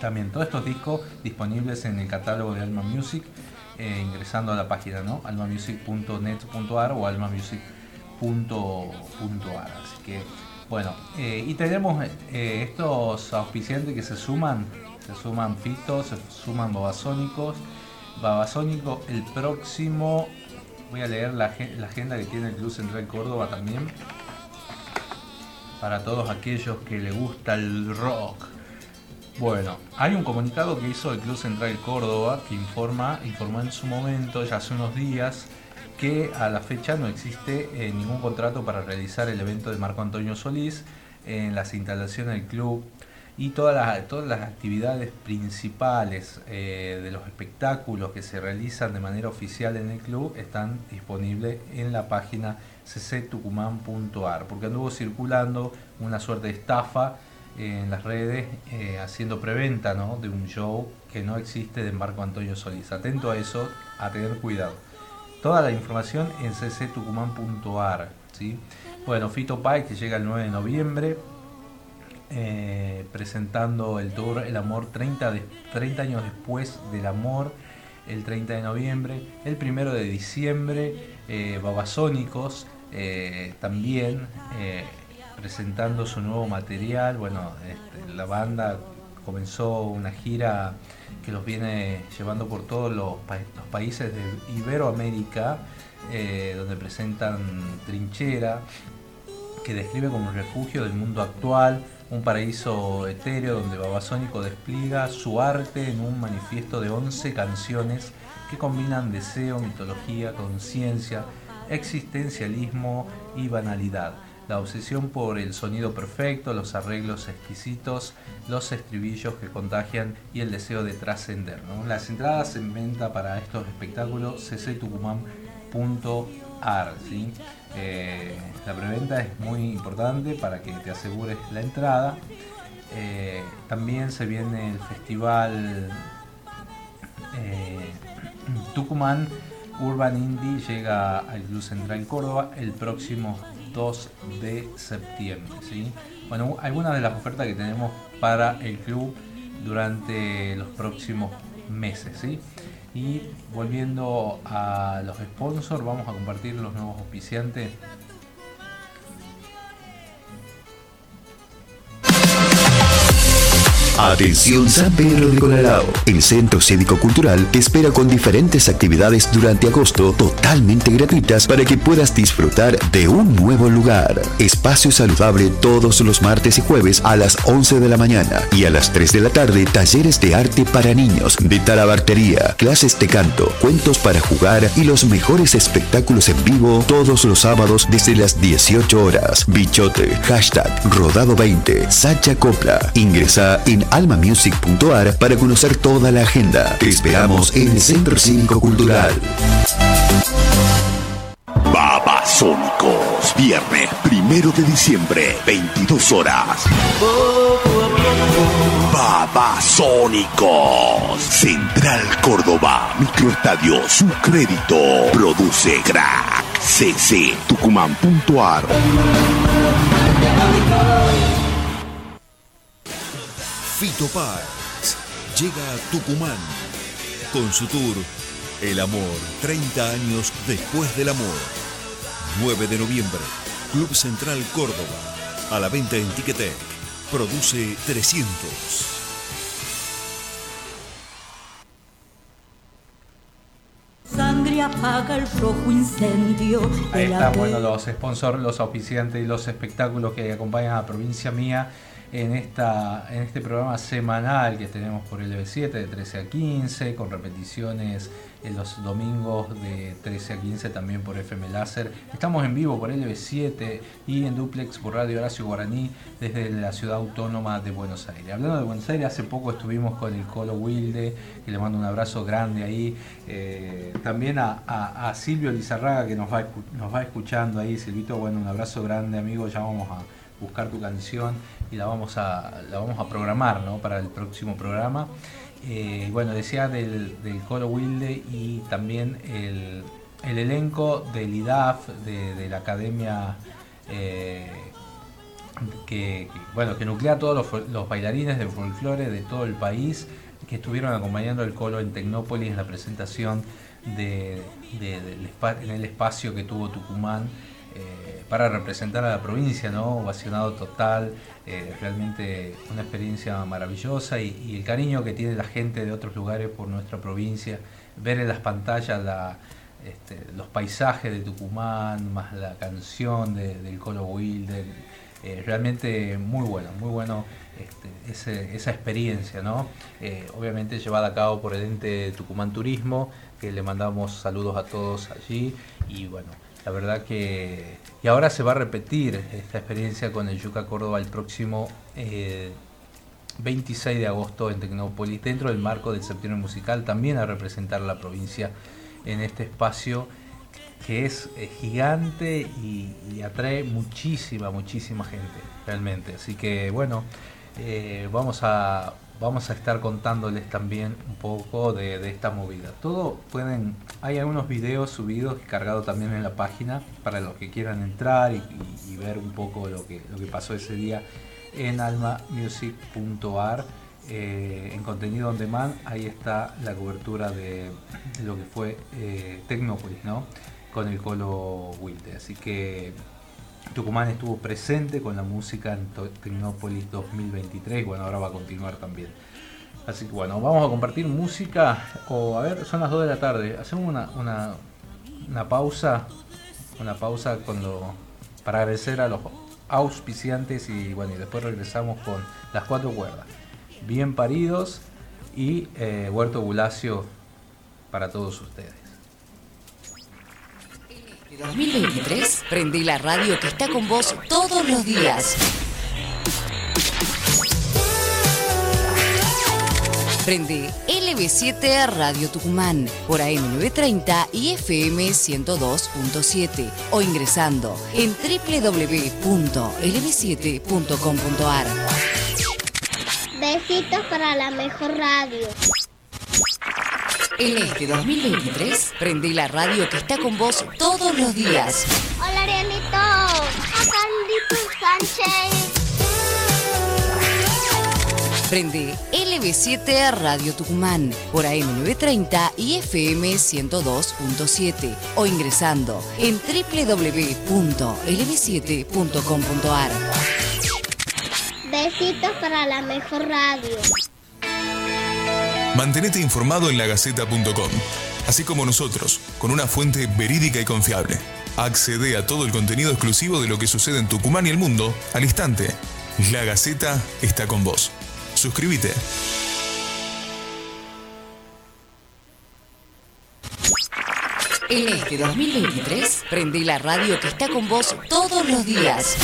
También todos estos discos disponibles en el catálogo de Alma Music, eh, ingresando a la página ¿no? almamusic.net.ar o almamusic.ar. Así que, bueno, eh, y tenemos estos auspiciantes que se suman, se suman Fito, se suman Babasónicos. Babasónico el próximo Voy a leer la, agenda que tiene el Club Central Córdoba también. Para todos aquellos que le gusta el rock. Bueno, hay un comunicado que hizo el Club Central Córdoba que informa, informó en su momento, ya hace unos días, que a la fecha no existe eh, ningún contrato para realizar el evento de Marco Antonio Solís en las instalaciones del club y todas las, todas las actividades principales eh, de los espectáculos que se realizan de manera oficial en el club están disponibles en la página cctucumán.ar, porque anduvo circulando una suerte de estafa en las redes eh, haciendo preventa ¿no? de un show que no existe de Marco Antonio Solís. Atento a eso, a tener cuidado. Toda la información en cctucumán.ar. ¿sí? Bueno, Fito Pai que llega el 9 de noviembre, eh, presentando el tour El Amor 30, de, 30 años después del amor, el 30 de noviembre, el 1 de diciembre, eh, Babasónicos eh, también presentando su nuevo material, bueno, este, la banda comenzó una gira que los viene llevando por todos los, países de Iberoamérica, donde presentan Trinchera, que describe como un refugio del mundo actual, un paraíso etéreo donde Babasónico despliega su arte en un manifiesto de 11 canciones que combinan deseo, mitología, conciencia, existencialismo y banalidad. La obsesión por el sonido perfecto, los arreglos exquisitos, los estribillos que contagian y el deseo de trascender. Las entradas en venta para estos espectáculos cctucumán.ar. Eh, la preventa es muy importante para que te asegures la entrada. Eh, también se viene el festival eh, Tucumán Urban Indie llega al Club Central Córdoba el próximo 2 de septiembre. ¿sí? Bueno, algunas de las ofertas que tenemos para el club durante los próximos meses. ¿sí? Y volviendo a los sponsors, vamos a compartir los nuevos auspiciantes Atención San Pedro de Colalao. El Centro Cívico Cultural te espera con diferentes actividades durante agosto totalmente gratuitas para que puedas disfrutar de un nuevo lugar. Espacio saludable todos los martes y jueves a las 11 de la mañana y a las 3 de la tarde talleres de arte para niños, de talabartería, clases de canto, cuentos para jugar y los mejores espectáculos en vivo todos los sábados desde las 18 horas. Bichote, hashtag Rodado 20, Sacha Copla. Ingresa en almamusic.ar para conocer toda la agenda. Te esperamos en Centro Cívico Cultural. Babasónicos, viernes primero de diciembre, 22 horas. Babasónicos, Central Córdoba, Microestadio, su crédito, produce crack, cc, tucumán.ar. Fito Paz llega a Tucumán con su tour El Amor, 30 años después del amor. 9 de noviembre, Club Central Córdoba, a la venta en Ticketek. Produce 300. Sangre apaga el rojo incendio. Ahí están, bueno, los sponsors, los auspiciantes y los espectáculos que acompañan a la provincia mía en, esta, en este programa semanal que tenemos por LB7 de 13 a 15, con repeticiones en los domingos de 13 a 15 también por FM Láser. Estamos en vivo por LB7 y en duplex por Radio Horacio Guaraní desde la ciudad autónoma de Buenos Aires. Hablando de Buenos Aires, hace poco estuvimos con el Colo Wilde, que le mando un abrazo grande ahí. Eh, también a, a, Silvio Lizarraga que nos va, nos va escuchando ahí. Silvito, bueno, un abrazo grande amigo, ya vamos a buscar tu canción y la vamos a, la vamos a programar para el próximo programa. Eh, bueno, decía del, del, Coro Wilde y también el, elenco del IDAF, de, la Academia eh, que, bueno, que nuclea todos los, bailarines de folclore de todo el país que estuvieron acompañando el Colo en Tecnópolis en la presentación de, en el espacio que tuvo Tucumán para representar a la provincia, ¿no? Ovacionado total, eh, realmente una experiencia maravillosa y, el cariño que tiene la gente de otros lugares por nuestra provincia, ver en las pantallas este, los paisajes de Tucumán, más la canción del Colo Wilder, eh, realmente muy bueno, muy bueno este, esa experiencia, ¿no? obviamente llevada a cabo por el ente Tucumán Turismo, que le mandamos saludos a todos allí y bueno. La verdad que... Y ahora se va a repetir esta experiencia con el Yuca Córdoba el próximo 26 eh, de agosto en Tecnópolis, dentro del marco del septiembre musical, también a representar a la provincia en este espacio que es eh, gigante y, atrae muchísima, muchísima gente, realmente. Así que bueno, eh, vamos a vamos a estar contándoles también un poco de, esta movida. Todo pueden, hay algunos videos subidos y cargados también en la página para los que quieran entrar y, ver un poco lo que, pasó ese día en almamusic.ar. Eh, en contenido on demand, ahí está la cobertura de lo que fue eh, Tecnópolis, ¿no? Con el Colo Wilde. Así que Tucumán estuvo presente con la música en Tecnópolis 2023 y bueno, ahora va a continuar también. Así que bueno, vamos a compartir música o a ver, son las 2 de la tarde, hacemos una, una, pausa, una pausa cuando, para agradecer a los auspiciantes y bueno, y después regresamos con las cuatro cuerdas. Bien paridos y eh, Huerto Bulacio para todos ustedes. 2023, prendí la radio que está con vos todos los días. Prende LB7 Radio Tucumán por AM930 y FM 102.7 o ingresando en www.lb7.com.ar. Besitos para la mejor radio. En este 2023, prendí la radio que está con vos todos los días. Hola Arianito, acá Sánchez. Prende LB7 Radio Tucumán por AM930 y FM 102.7 o ingresando en www.lb7.com.ar. Besitos para la mejor radio. Mantenete informado en lagaceta.com, así como nosotros, con una fuente verídica y confiable. Accede a todo el contenido exclusivo de lo que sucede en Tucumán y el mundo al instante. La Gaceta está con vos. Suscríbete. En este 2023, prendí la radio que está con vos todos los días.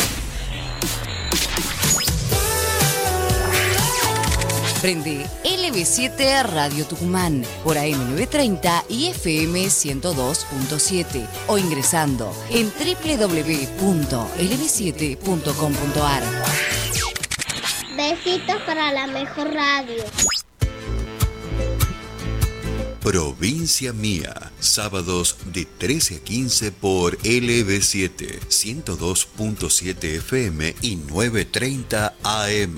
Prende LB7 Radio Tucumán por AM930 y FM 102.7 o ingresando en www.lb7.com.ar. Besitos para la mejor radio. Provincia Mía, sábados de 13 a 15 por LB7, 102.7 FM y 9.30 AM.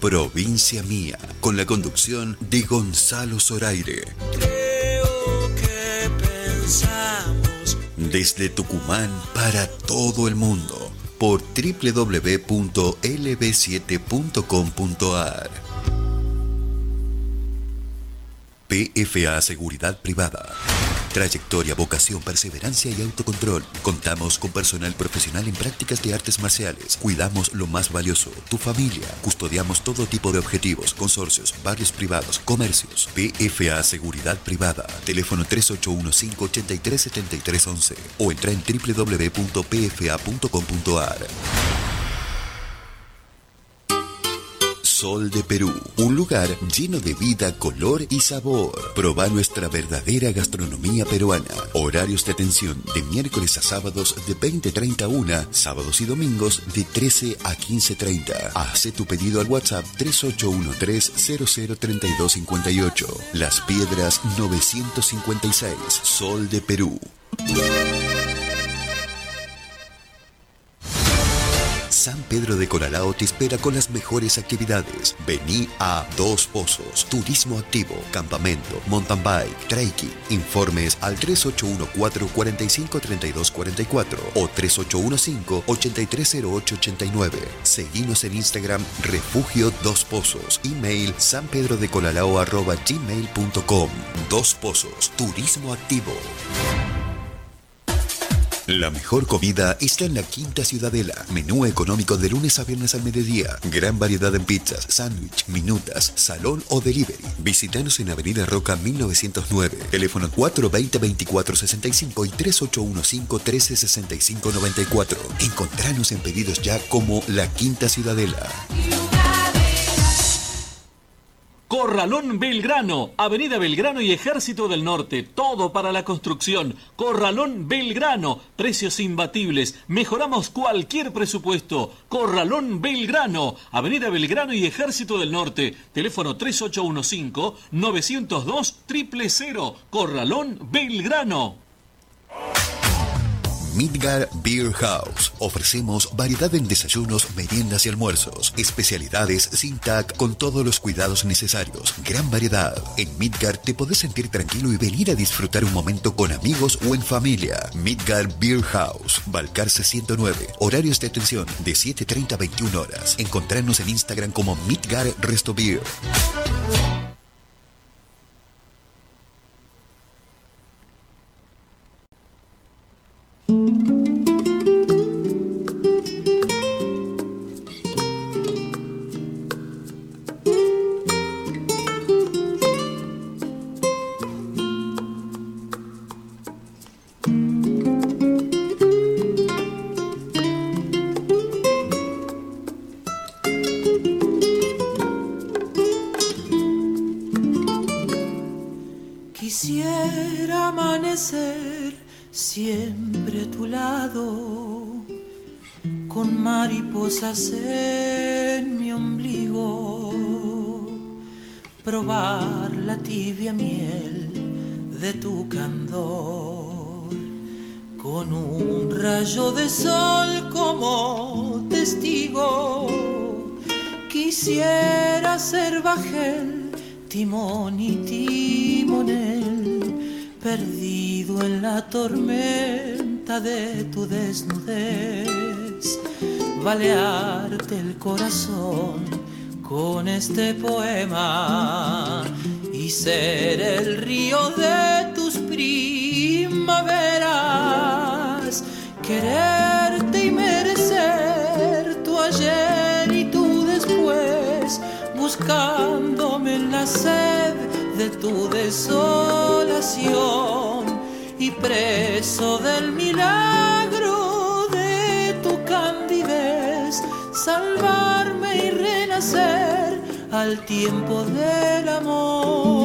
Provincia Mía, con la conducción de Gonzalo Zoraire. Creo que pensamos. Desde Tucumán para todo el mundo, por www.lb7.com.ar. PFA Seguridad Privada. Trayectoria, vocación, perseverancia y autocontrol. Contamos con personal profesional en prácticas de artes marciales. Cuidamos lo más valioso, tu familia. Custodiamos todo tipo de objetivos, consorcios, barrios privados, comercios. PFA Seguridad Privada. Teléfono 3815-837311 o entra en www.pfa.com.ar. Sol de Perú, un lugar lleno de vida, color y sabor. Proba nuestra verdadera gastronomía peruana. Horarios de atención de miércoles a sábados de 20.30 a 1, sábados y domingos de 13 a 15.30. Hace tu pedido al WhatsApp 3813-003258. Las Piedras 956, Sol de Perú. San Pedro de Colalao te espera con las mejores actividades. Vení a Dos Pozos, Turismo Activo, Campamento, Mountain Bike, Trekking. Informes al 3814-453244 o 3815-830889. Seguimos en Instagram Refugio Dos Pozos. Email sanpedrodecolalao arroba gmail.com. Dos Pozos, Turismo Activo. La mejor comida está en la Quinta Ciudadela. Menú económico de lunes a viernes al mediodía. Gran variedad en pizzas, sándwich, minutas, salón o delivery. Visítanos en Avenida Roca 1909. Teléfono 420-2465 y 3815-1365-94. Encontranos en pedidos ya como La Quinta Ciudadela. Corralón Belgrano, Avenida Belgrano y Ejército del Norte, todo para la construcción. Corralón Belgrano, precios imbatibles, mejoramos cualquier presupuesto. Corralón Belgrano, Avenida Belgrano y Ejército del Norte, teléfono 3815-902-000. Corralón Belgrano. Midgar Beer House. Ofrecemos variedad en desayunos, meriendas y almuerzos. Especialidades sin tac con todos los cuidados necesarios. Gran variedad. En Midgar te podés sentir tranquilo y venir a disfrutar un momento con amigos o en familia. Midgar Beer House. Balcarce 109. Horarios de atención de 7.30 a 21 horas. Encontrarnos en Instagram como Midgar Resto Beer. Quisiera amanecer siempre tu lado, con mariposas en mi ombligo, probar la tibia miel de tu candor, con un rayo de sol como testigo. Quisiera ser bajel, timón y timonel, perdido en la tormenta de tu desnudez, balearte el corazón con este poema y ser el río de tus primaveras, quererte y merecer tu ayer y tu después, buscándome en la sed de tu desolación y preso del milagro de tu candidez, salvarme y renacer al tiempo del amor.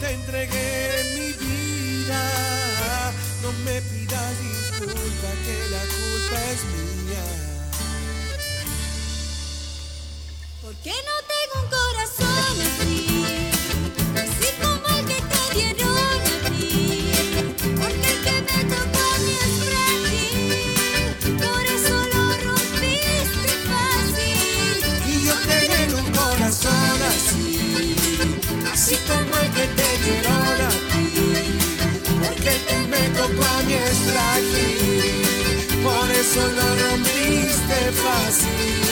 Te entregué fácil.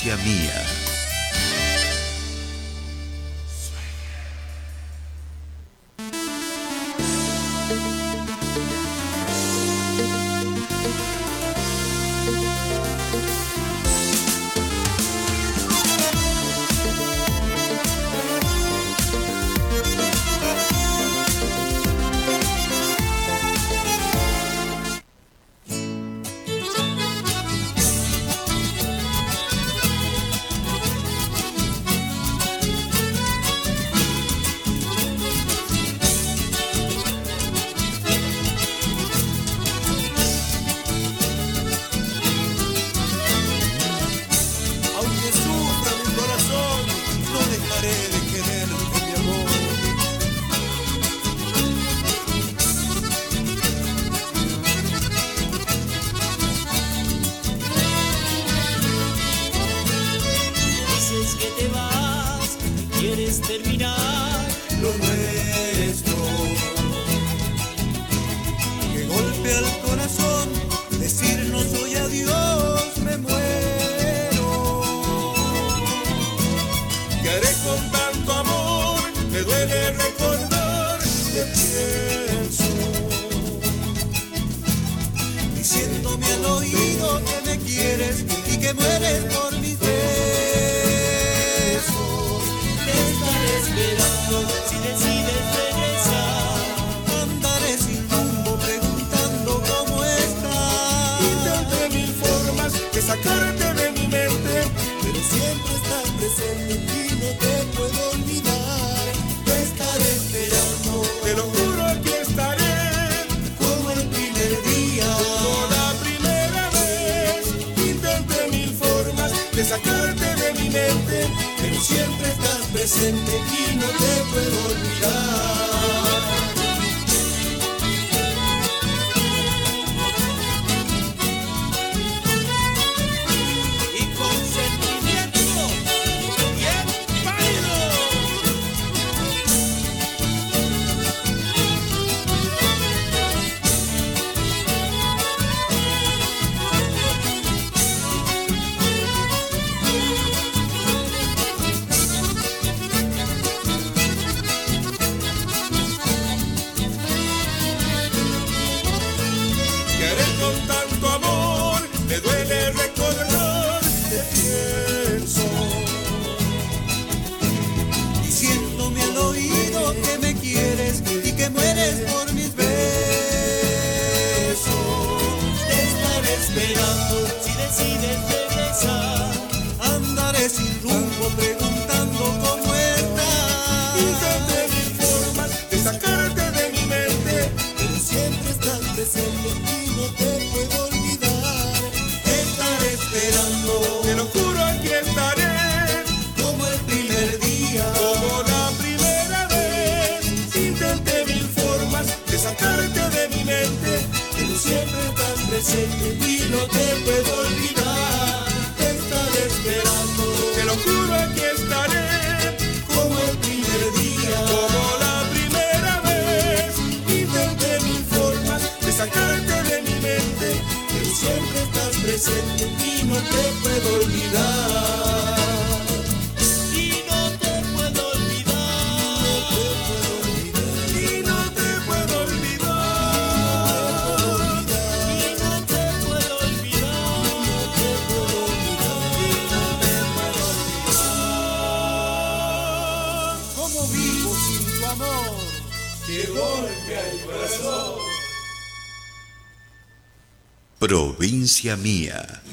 Provincia Mía. Provincia mía.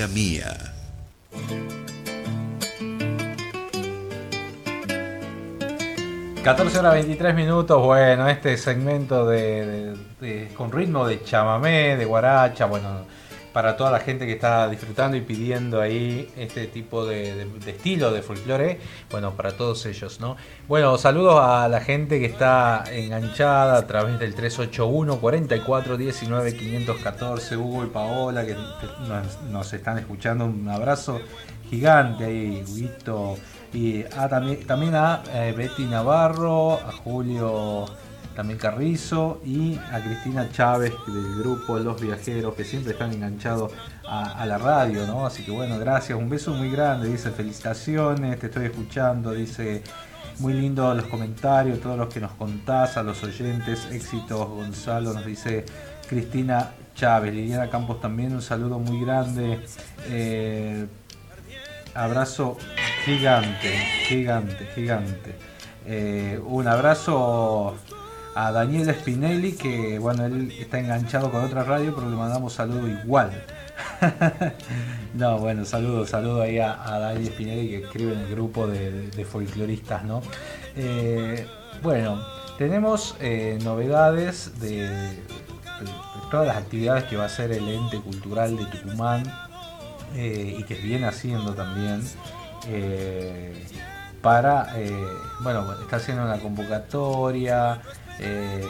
Provincia Mía. Mm. 14 horas 23 minutos, bueno, este segmento de- con ritmo de chamamé, de guaracha, bueno, para toda la gente que está disfrutando y pidiendo ahí este tipo de, estilo de folclore, bueno, para todos ellos, ¿no? Bueno, saludos a la gente que está enganchada a través del 381 44 19 514, Hugo y Paola, que nos están escuchando, un abrazo gigante ahí, Huguito. Y a, también, también a eh, Betty Navarro, a Julio también Carrizo y a Cristina Chávez del grupo Los Viajeros que siempre están enganchados a, la radio, ¿no? Así que bueno, gracias, un beso muy grande, dice felicitaciones, te estoy escuchando, dice muy lindo los comentarios, todos los que nos contás, a los oyentes, éxitos, Gonzalo nos dice Cristina Chávez, Liliana Campos también, un saludo muy grande. eh, abrazo gigante, gigante, gigante. Eh, un abrazo a Daniel Spinelli, que bueno, él está enganchado con otra radio, pero le mandamos saludo igual. no, bueno, saludo, saludo ahí a, Daniel Spinelli que escribe en el grupo de, folcloristas, ¿no? Eh, bueno, tenemos eh, novedades de, todas las actividades que va a hacer el ente cultural de Tucumán eh, y que viene haciendo también para, eh, bueno, está haciendo una convocatoria, eh,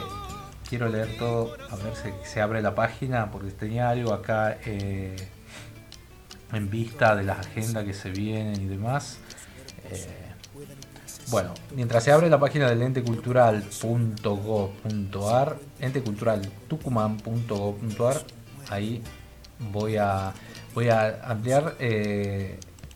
quiero leer todo, a ver si se abre la página, porque tenía algo acá eh, en vista de las agendas que se vienen y demás. Eh, bueno, mientras se abre la página del ente cultural.gov.ar, ente cultural tucumán.gov.ar, ahí voy a voy a ampliar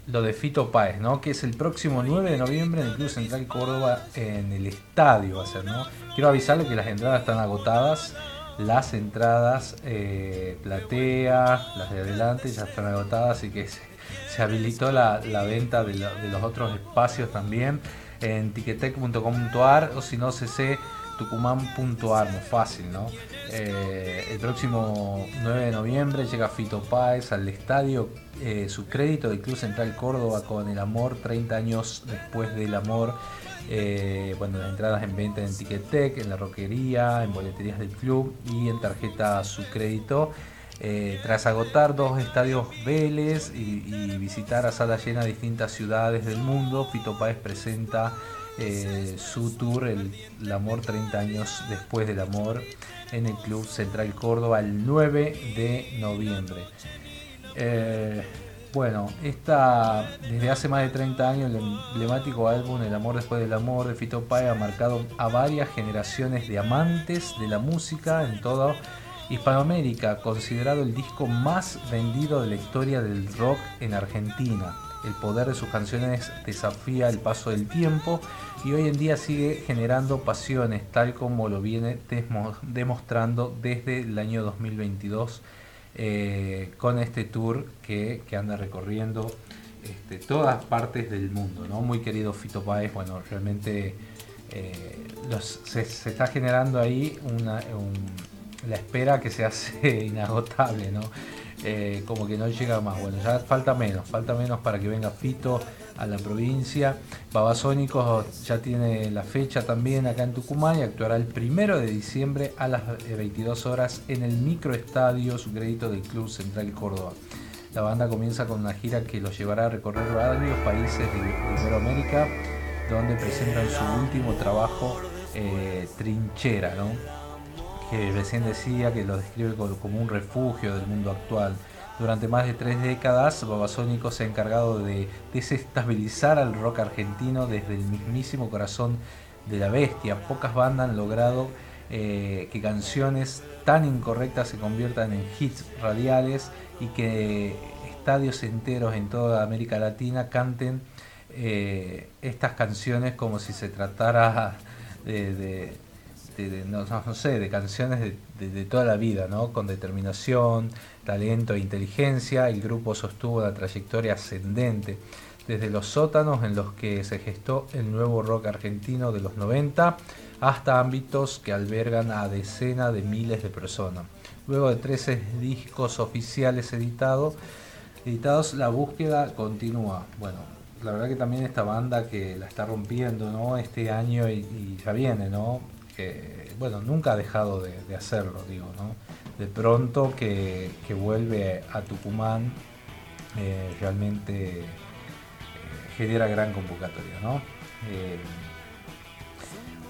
lo de Fito Páez, ¿no? Que es el próximo 9 de noviembre en el Club Central Córdoba en el estadio va a ser, ¿no? Quiero avisarle que las entradas están agotadas. Las entradas eh, platea, las de adelante ya están agotadas, así que se, habilitó la, venta de los otros espacios también en tiquetec.com.ar o si no cctucumán.ar, muy fácil, ¿no? Eh, el próximo 9 de noviembre llega Fito Páez al estadio eh, su crédito del Club Central Córdoba con el amor 30 años después del amor eh, bueno, las entradas en venta en Ticketek, en la roquería, en boleterías del club y en tarjeta su crédito. Eh, tras agotar dos estadios Vélez y, visitar a sala llena distintas ciudades del mundo, Fito Páez presenta eh, su tour el, el Amor 30 años después del amor en el Club Central Córdoba el 9 de noviembre. Eh, bueno, esta, desde hace más de 30 años el emblemático álbum El amor después del amor de Fito Páez ha marcado a varias generaciones de amantes de la música en todo Hispanoamérica, considerado el disco más vendido de la historia del rock en Argentina. El poder de sus canciones desafía el paso del tiempo y hoy en día sigue generando pasiones, tal como lo viene demostrando desde el año 2022 eh, con este tour que, que anda recorriendo este, todas partes del mundo. ¿no? Muy querido Fito Páez, bueno, realmente eh, se está generando ahí una, un- la espera que se hace inagotable, ¿no? Eh, como que no llega más. Bueno, ya falta menos, falta menos para que venga Fito a la provincia. Babasónicos ya tiene la fecha también acá en Tucumán y actuará el primero de diciembre a las eh, 22 horas en el microestadio subcrédito del Club Central Córdoba. La banda comienza con una gira que los llevará a recorrer varios países de, Iberoamérica, donde presentan su último trabajo, eh, Trinchera, que recién decía que lo describe como un refugio del mundo actual. Durante más de tres décadas, Babasónicos se ha encargado de desestabilizar al rock argentino desde el mismísimo corazón de la bestia. Pocas bandas han logrado eh, que canciones tan incorrectas se conviertan en hits radiales y que estadios enteros en toda América Latina canten eh, estas canciones como si se tratara de, de- no sé, de canciones de, de- de toda la vida, ¿no? Con determinación, talento e inteligencia, el grupo sostuvo una trayectoria ascendente, desde los sótanos en los que se gestó el nuevo rock argentino de los 90 hasta ámbitos que albergan a decenas de miles de personas. Luego de 13 discos oficiales editados, editados, la búsqueda continúa. Bueno, la verdad que también esta banda que la está rompiendo, ¿no? Este año y, y ya viene, ¿no? Bueno, nunca ha dejado de, hacerlo, digo, ¿no? De pronto que, que vuelve a Tucumán, eh, realmente eh, genera gran convocatoria, ¿no? Eh,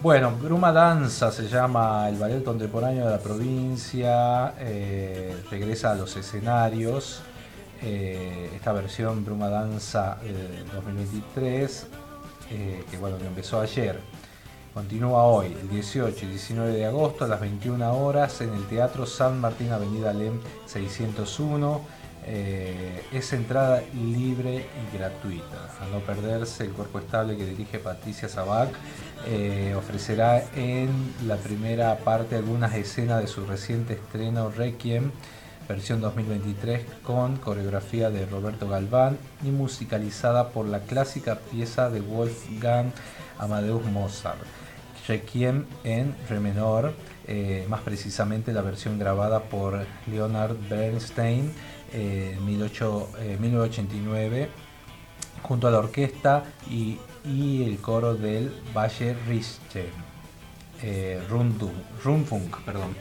bueno, Bruma Danza se llama el ballet contemporáneo de la provincia, regresa a los escenarios. esta versión Bruma Danza eh, 2023, eh, que bueno, que empezó ayer, continúa hoy, el 18 y 19 de agosto a las 21 horas en el Teatro San Martín, Avenida Lem 601. Eh, es entrada libre y gratuita. A no perderse, el cuerpo estable que dirige Patricia Sabac eh, ofrecerá en la primera parte algunas escenas de su reciente estreno Requiem, versión 2023, con coreografía de Roberto Galván y musicalizada por la clásica pieza de Wolfgang Amadeus Mozart. Requiem en re menor, eh, más precisamente la versión grabada por Leonard Bernstein eh, en 18 eh, 1989 junto a la orquesta y, el coro del Valle Richter, eh, Rundum- Rundfunk, perdón.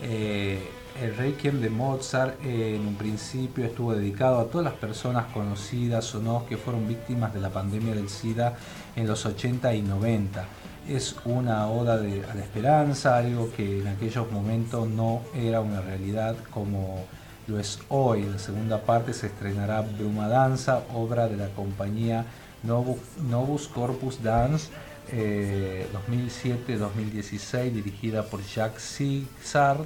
El Requiem de Mozart en un principio estuvo dedicado a todas las personas conocidas o no que fueron víctimas de la pandemia del SIDA en los 80 y 90. Es una oda de- a la esperanza, algo que en aquellos momentos no era una realidad como lo es hoy. En la segunda parte se estrenará Bruma Danza, obra de la compañía Novus, Novus Corpus Dance eh, 2007-2016, dirigida por Jacques Cizard.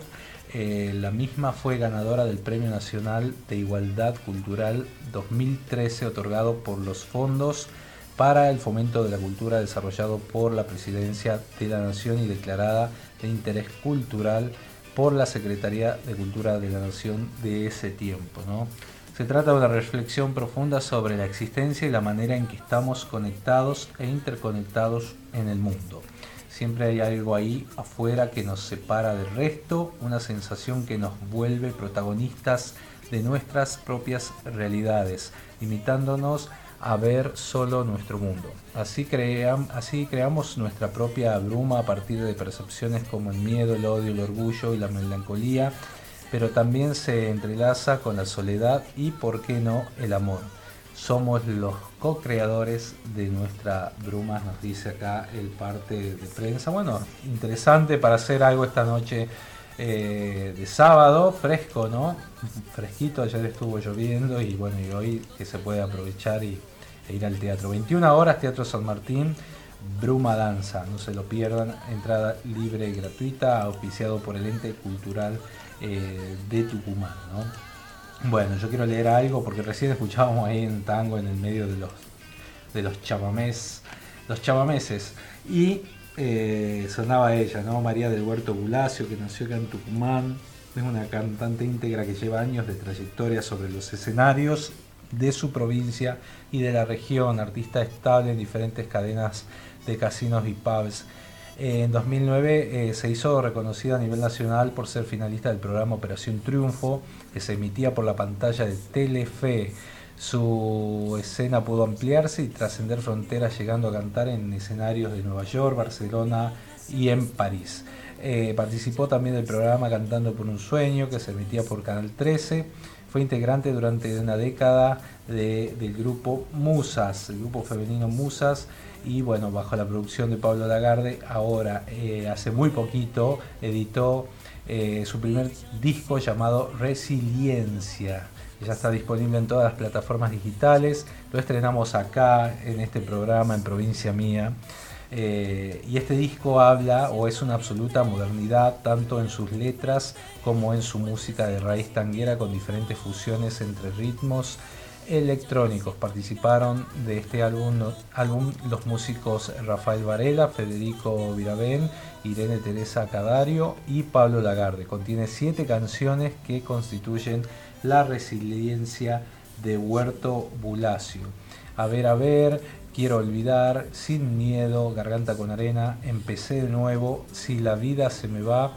Eh, la misma fue ganadora del Premio Nacional de Igualdad Cultural 2013, otorgado por los fondos para el fomento de la cultura desarrollado por la Presidencia de la Nación y declarada de interés cultural por la Secretaría de Cultura de la Nación de ese tiempo. ¿no? Se trata de una reflexión profunda sobre la existencia y la manera en que estamos conectados e interconectados en el mundo. Siempre hay algo ahí afuera que nos separa del resto, una sensación que nos vuelve protagonistas de nuestras propias realidades, limitándonos a ver solo nuestro mundo. Así, cream- así creamos nuestra propia bruma a partir de percepciones como el miedo, el odio, el orgullo y la melancolía, pero también se entrelaza con la soledad y, por qué no, el amor. Somos los co-creadores de nuestra bruma, nos dice acá el parte de prensa. Bueno, interesante para hacer algo esta noche eh, de sábado, fresco, ¿no? Fresquito, ayer estuvo lloviendo y bueno, y hoy que se puede aprovechar y, ir al teatro. 21 horas, Teatro San Martín, Bruma Danza, no se lo pierdan, entrada libre y gratuita, auspiciado por el ente cultural eh, de Tucumán. ¿no? Bueno, yo quiero leer algo porque recién escuchábamos ahí en tango en el medio de los, de los chamamés, los chamameses. Y eh, sonaba ella, ¿no? María del Huerto Bulacio, que nació acá en Tucumán. Es una cantante íntegra que lleva años de trayectoria sobre los escenarios de su provincia y de la región, artista estable en diferentes cadenas de casinos y pubs. En 2009 eh, se hizo reconocida a nivel nacional por ser finalista del programa Operación Triunfo, que se emitía por la pantalla de Telefe. Su escena pudo ampliarse y trascender fronteras, llegando a cantar en escenarios de Nueva York, Barcelona y en París. Eh, participó también del programa Cantando por un Sueño, que se emitía por Canal 13 fue integrante durante una década del grupo Musas, el grupo femenino Musas, y bueno, bajo la producción de Pablo Lagarde, ahora eh, hace muy poquito editó eh, su primer disco llamado Resiliencia. Ya está disponible en todas las plataformas digitales. Lo estrenamos acá en este programa en Provincia Mía. Eh, y este disco habla o es una absoluta modernidad tanto en sus letras como en su música de raíz tanguera con diferentes fusiones entre ritmos electrónicos. Participaron de este álbum, álbum los músicos Rafael Varela, Federico Virabén, Irene Teresa Cadario y Pablo Lagarde. Contiene siete canciones que constituyen la resiliencia de Huerto Bulacio. A ver, a ver, Quiero olvidar, sin miedo, garganta con arena, empecé de nuevo, si la vida se me va,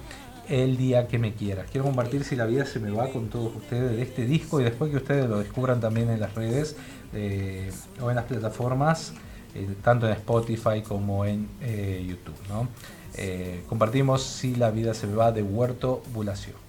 el día que me quieras. Quiero compartir si la vida se me va con todos ustedes de este disco y después que ustedes lo descubran también en las redes eh, o en las plataformas, eh, tanto en Spotify como en eh, YouTube. compartimos si la vida se me va de Huerto Bulacio.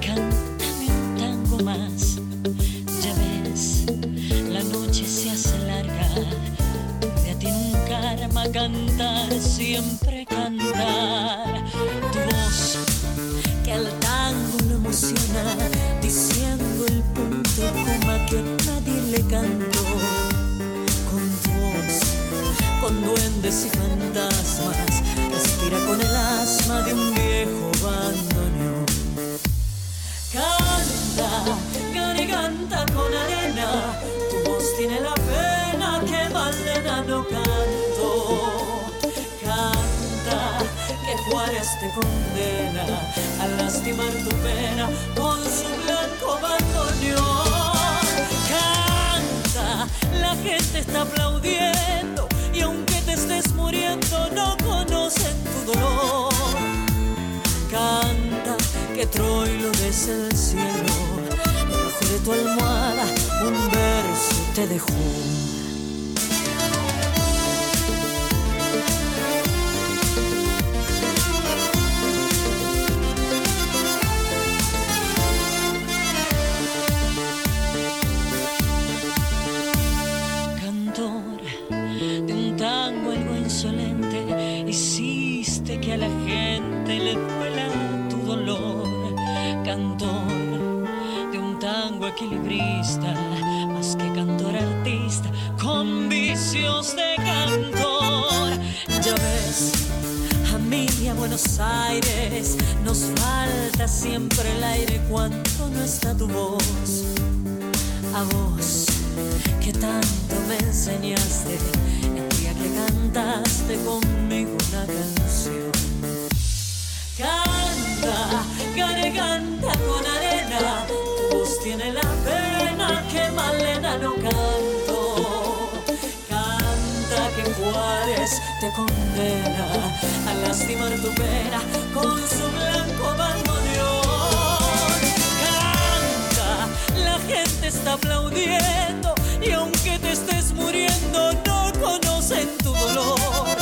Cántame un tango más. Ya ves, la noche se hace larga, de a ti nunca arma cantar, siempre cantar. Tu voz, que al tango lo emociona, diciendo el punto coma que nadie le cantó. Con tu voz con duendes y fantasmas, respira con el asma de un viejo bandoneón. Garganta con arena, tu voz tiene la pena que Malena no canto. Canta, que Juárez te condena a lastimar tu pena con su blanco bandoneón. Canta, la gente está aplaudiendo y aunque te estés muriendo no conocen tu dolor. Que Troilo desde el cielo, debajo de tu almohada un verso te dejó. Equilibrista, más que cantor artista, con vicios de cantor. Ya ves, a mí y a Buenos Aires nos falta siempre el aire cuando no está tu voz. A vos que tanto me enseñaste Condena a lastimar tu pena con su blanco bandoneón. Canta, la gente está aplaudiendo y aunque te estés muriendo no conocen tu dolor.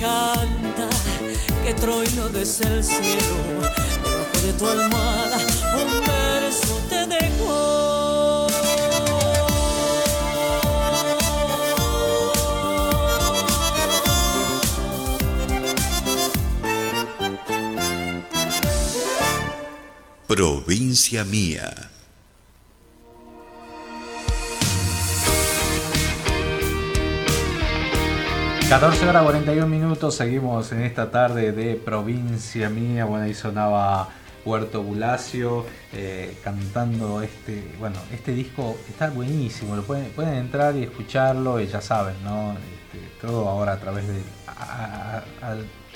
Canta que Troilo desde el cielo, debajo de tu almohada, un Provincia Mía. Mía. 14 horas 41 minutos, seguimos en esta tarde de Provincia Mía. Bueno, ahí sonaba Puerto Bulacio eh, cantando este, bueno, este disco está buenísimo, lo pueden, pueden entrar y escucharlo y ya saben, ¿no? Este, todo ahora a través de a,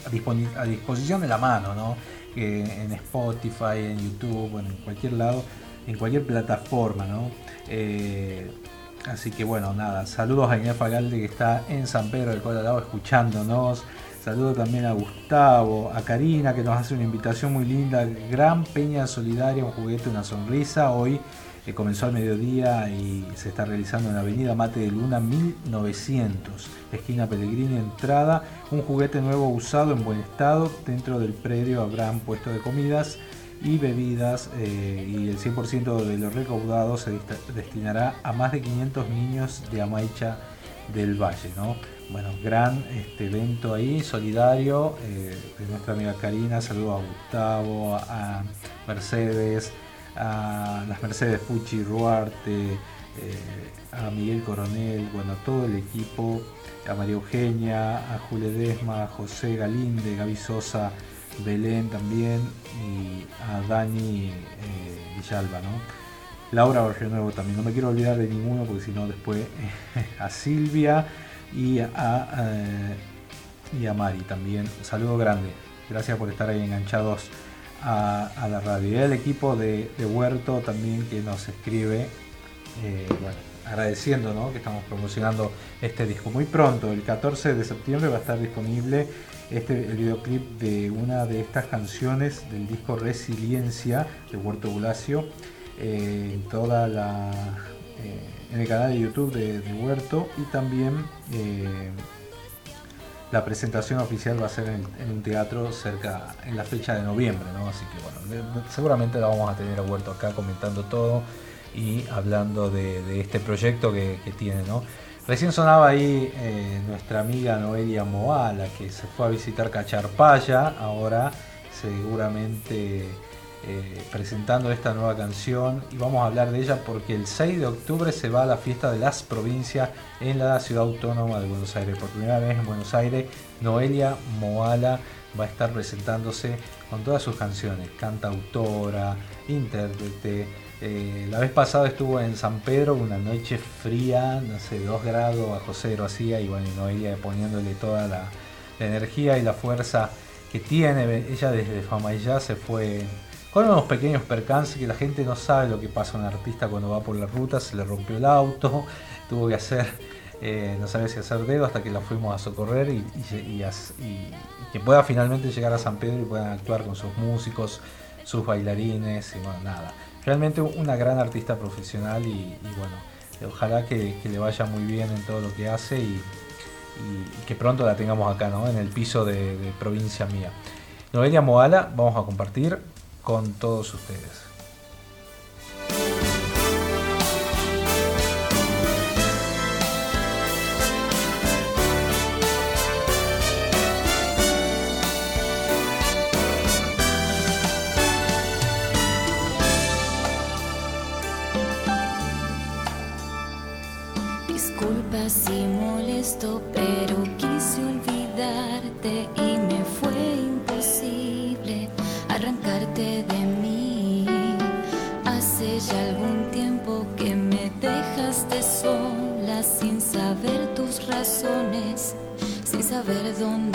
a disposición de la mano, ¿no? En Spotify, en YouTube, en cualquier lado, en cualquier plataforma, ¿no? Eh, así que bueno, nada, saludos a Inés Fagalde que está en San Pedro del Colorado escuchándonos. Saludo también a Gustavo, a Karina que nos hace una invitación muy linda. Gran Peña Solidaria, un juguete, una sonrisa. Hoy comenzó al mediodía y se está realizando en la Avenida Mate de Luna 1900, esquina Pellegrini, entrada. Un juguete nuevo usado en buen estado. Dentro del predio habrán puesto de comidas y bebidas eh, y el 100% de lo recaudado se destinará a más de 500 niños de Amaicha del Valle. ¿no? Bueno, gran este, evento ahí, solidario, eh, de nuestra amiga Karina, saludo a Gustavo, a Mercedes, a las Mercedes Pucci Ruarte, eh, a Miguel Coronel, bueno, a todo el equipo, a María Eugenia, a Julia Desma, a José Galinde, Gaby Sosa, Belén también y a Dani eh, Villalba, ¿no? Laura Barrio Nuevo también, no me quiero olvidar de ninguno porque si no después a Silvia y a, eh, y a Mari también. Un saludo grande, gracias por estar ahí enganchados a, la radio. Y al equipo de, Huerto también que nos escribe, eh, agradeciendo que estamos promocionando este disco. Muy pronto, el 14 de septiembre, va a estar disponible este, el videoclip de una de estas canciones del disco Resiliencia de Huerto Bulacio eh, en toda la eh, en el canal de YouTube de, Huerto y también la presentación oficial va a ser en, un teatro cerca en la fecha de noviembre, ¿no? Así que bueno, seguramente la vamos a tener a Huerto acá comentando todo y hablando de, este proyecto que, tiene, ¿no? Recién sonaba ahí eh, nuestra amiga Noelia Moala, que se fue a visitar Cacharpaya, ahora seguramente eh, presentando esta nueva canción y vamos a hablar de ella porque el 6 de octubre se va a la fiesta de las provincias en la ciudad autónoma de Buenos Aires. Por primera vez en Buenos Aires, Noelia Moala va a estar presentándose con todas sus canciones, cantautora, intérprete. Eh, la vez pasada estuvo en San Pedro, una noche fría, no sé, 2 grados bajo cero hacía, y bueno, y Noelia poniéndole toda la, la energía y la fuerza que tiene. Ella desde Fama y Ya se fue con unos pequeños percances que la gente no sabe lo que pasa a un artista cuando va por la ruta, se le rompió el auto, tuvo que hacer, eh, no sabía si hacer dedo hasta que la fuimos a socorrer y, que pueda finalmente llegar a San Pedro y puedan actuar con sus músicos, sus bailarines y bueno, nada. Realmente una gran artista profesional y, bueno, ojalá que, le vaya muy bien en todo lo que hace y que pronto la tengamos acá, ¿no? En el piso de, de provincia mía. Noelia Moala, vamos a compartir con todos ustedes. Sin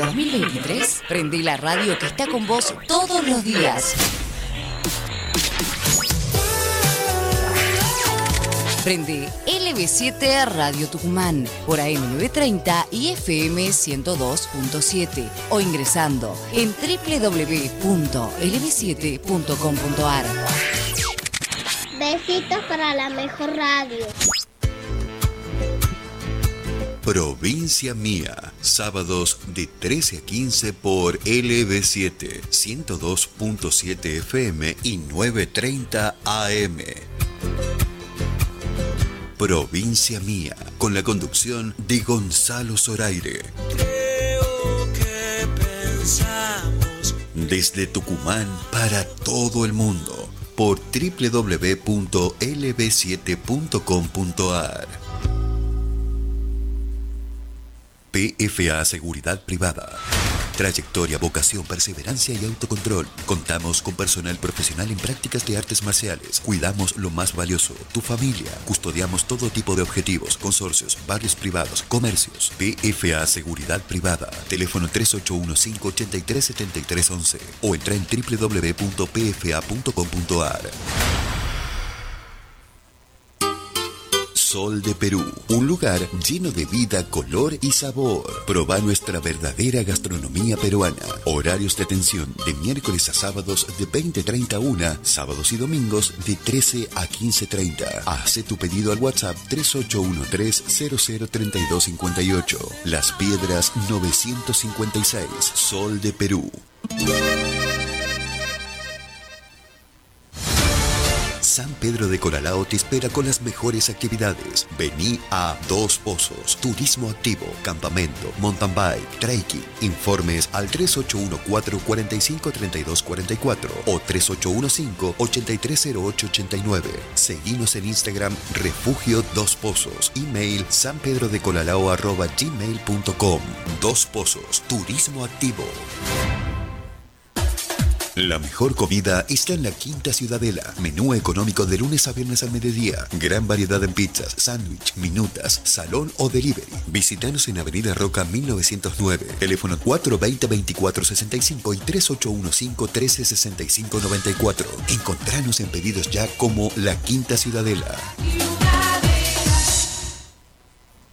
2023, prende la radio que está con vos todos los días. Prende LB7 Radio Tucumán por AM930 y FM 102.7 o ingresando en www.lb7.com.ar. Besitos para la mejor radio. Provincia Mía, sábados de 13 a 15 por LB7, 102.7 FM y 9.30 AM. Provincia Mía, con la conducción de Gonzalo Zoraire. que pensamos Desde Tucumán para todo el mundo, por www.lb7.com.ar. PFA Seguridad Privada. Trayectoria, vocación, perseverancia y autocontrol. Contamos con personal profesional en prácticas de artes marciales. Cuidamos lo más valioso, tu familia. Custodiamos todo tipo de objetivos, consorcios, barrios privados, comercios. PFA Seguridad Privada. Teléfono 3815-837311 o entra en www.pfa.com.ar. Sol de Perú, un lugar lleno de vida, color y sabor. Proba nuestra verdadera gastronomía peruana. Horarios de atención de miércoles a sábados de 20.30 a 1, sábados y domingos de 13 a 15.30. Hace tu pedido al WhatsApp 3813-003258. Las Piedras 956, Sol de Perú. San Pedro de Colalao te espera con las mejores actividades. Vení a Dos Pozos, Turismo Activo, Campamento, Mountain Bike, Trekking. Informes al 3814-453244 o 3815-830889. Seguimos en Instagram Refugio Dos Pozos. Email sanpedrodecolalao.gmail.com Dos Pozos, Turismo Activo. La mejor comida está en la Quinta Ciudadela. Menú económico de lunes a viernes al mediodía. Gran variedad en pizzas, sándwich, minutas, salón o delivery. Visítanos en Avenida Roca 1909. Teléfono 420-2465 y 3815-1365-94. Encontranos en pedidos ya como La Quinta Ciudadela.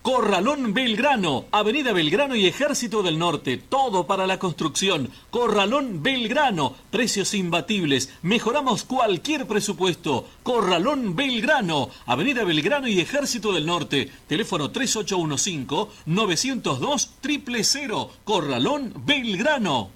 Corralón Belgrano, Avenida Belgrano y Ejército del Norte, todo para la construcción. Corralón Belgrano, precios imbatibles, mejoramos cualquier presupuesto. Corralón Belgrano, Avenida Belgrano y Ejército del Norte, teléfono 3815-902-000. Corralón Belgrano.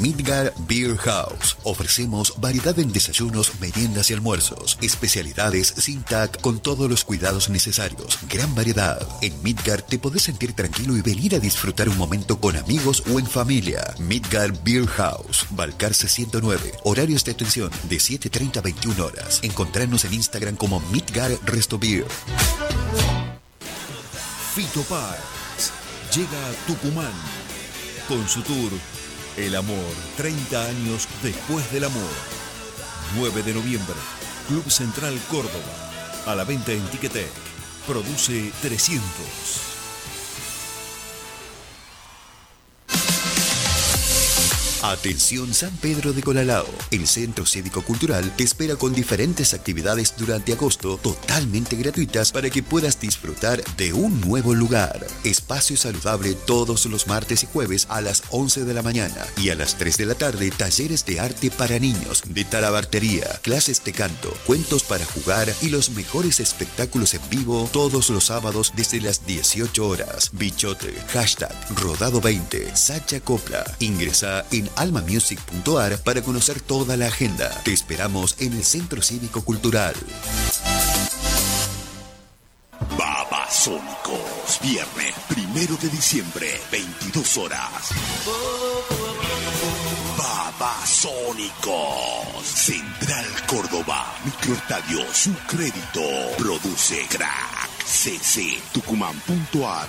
Midgar Beer House. Ofrecemos variedad en desayunos, meriendas y almuerzos. Especialidades sin TAC con todos los cuidados necesarios. Gran variedad. En Midgar te podés sentir tranquilo y venir a disfrutar un momento con amigos o en familia. Midgar Beer House. Balcarce 109. Horarios de atención de 7.30 a 21 horas. Encontrarnos en Instagram como Midgar Resto Beer. Fito Páez llega a Tucumán con su tour El amor, 30 años después del amor. 9 de noviembre, Club Central Córdoba. A la venta en Ticketek. Produce 300. Atención San Pedro de Colalao. El Centro Cívico Cultural te espera con diferentes actividades durante agosto totalmente gratuitas para que puedas disfrutar de un nuevo lugar. Espacio saludable todos los martes y jueves a las 11 de la mañana y a las 3 de la tarde talleres de arte para niños, de talabartería, clases de canto, cuentos para jugar y los mejores espectáculos en vivo todos los sábados desde las 18 horas. Bichote, hashtag Rodado 20, Sacha Copla. Ingresa en almamusic.ar para conocer toda la agenda. Te esperamos en el Centro Cívico Cultural. Babasónicos, viernes primero de diciembre, 22 horas. Babasónicos, Central Córdoba, Microestadio Su Crédito, produce Crack, cc, tucumán.ar.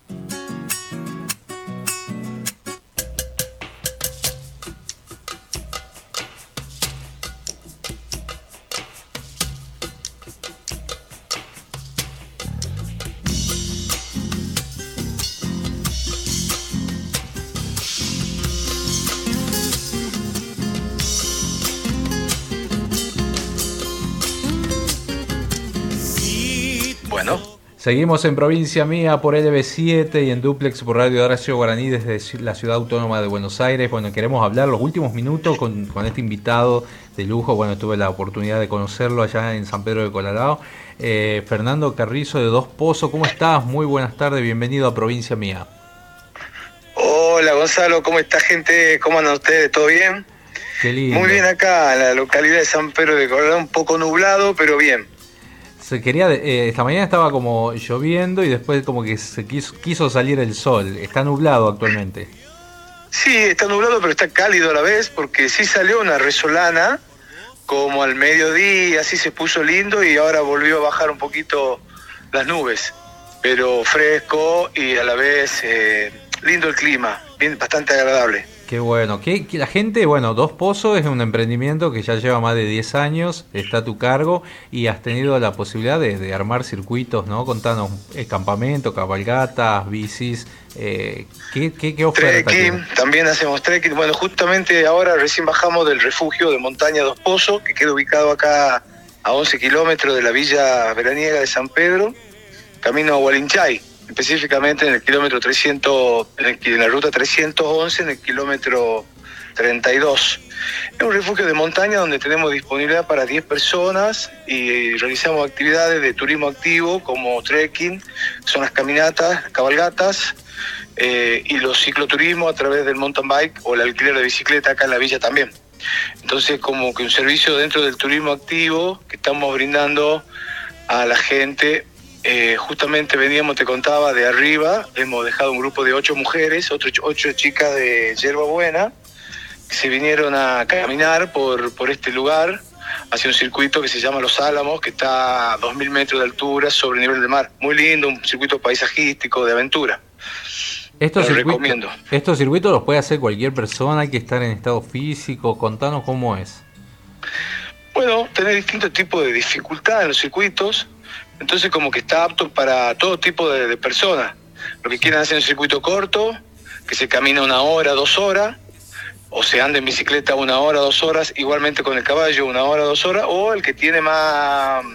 Seguimos en provincia mía por LB7 y en duplex por Radio Horacio Guaraní desde la ciudad autónoma de Buenos Aires. Bueno, queremos hablar los últimos minutos con, con este invitado de lujo. Bueno, tuve la oportunidad de conocerlo allá en San Pedro de Colorado. Eh, Fernando Carrizo de Dos Pozos, ¿cómo estás? Muy buenas tardes, bienvenido a provincia mía. Hola Gonzalo, ¿cómo está gente? ¿Cómo andan ustedes? ¿Todo bien? Qué lindo. Muy bien acá, en la localidad de San Pedro de Colorado, un poco nublado, pero bien. Se quería, eh, esta mañana estaba como lloviendo y después como que se quiso, quiso salir el sol. Está nublado actualmente. Sí, está nublado, pero está cálido a la vez, porque sí salió una resolana como al mediodía, así se puso lindo y ahora volvió a bajar un poquito las nubes. Pero fresco y a la vez eh, lindo el clima, bien, bastante agradable. Qué bueno. Que, que la gente, bueno, Dos Pozos es un emprendimiento que ya lleva más de 10 años, está a tu cargo y has tenido la posibilidad de, de armar circuitos, ¿no? Contanos, eh, campamento, cabalgatas, bicis, eh, ¿qué, qué, qué oferta Trekking, también hacemos trekking. Bueno, justamente ahora recién bajamos del refugio de montaña Dos Pozos, que queda ubicado acá a 11 kilómetros de la villa veraniega de San Pedro, camino a Hualinchay, específicamente en el kilómetro 300, en, el- la ruta 311, en el kilómetro 32. Es un refugio de montaña donde tenemos disponibilidad para 10 personas y realizamos actividades de turismo activo como trekking, son las caminatas, cabalgatas, eh, y los cicloturismos a través del mountain bike o el alquiler de bicicleta acá en la villa también. Entonces, como que un servicio dentro del turismo activo que estamos brindando a la gente. Eh, justamente veníamos, te contaba, de arriba, hemos dejado un grupo de ocho mujeres, otro, ocho chicas de Yerba Buena, que se vinieron a caminar por, por este lugar hacia un circuito que se llama Los Álamos, que está a 2.000 metros de altura sobre el nivel del mar. Muy lindo, un circuito paisajístico de aventura. Estos Lo circuitos, recomiendo. estos circuitos los puede hacer cualquier persona, hay que estar en estado físico. Contanos cómo es. Bueno, tener distintos tipos de dificultad en los circuitos, entonces como que está apto para todo tipo de, personas. Lo que quieran hacer un circuito corto, que se camina una hora, dos horas, o se anda en bicicleta una hora, dos horas, igualmente con el caballo una hora, dos horas, o el que tiene más,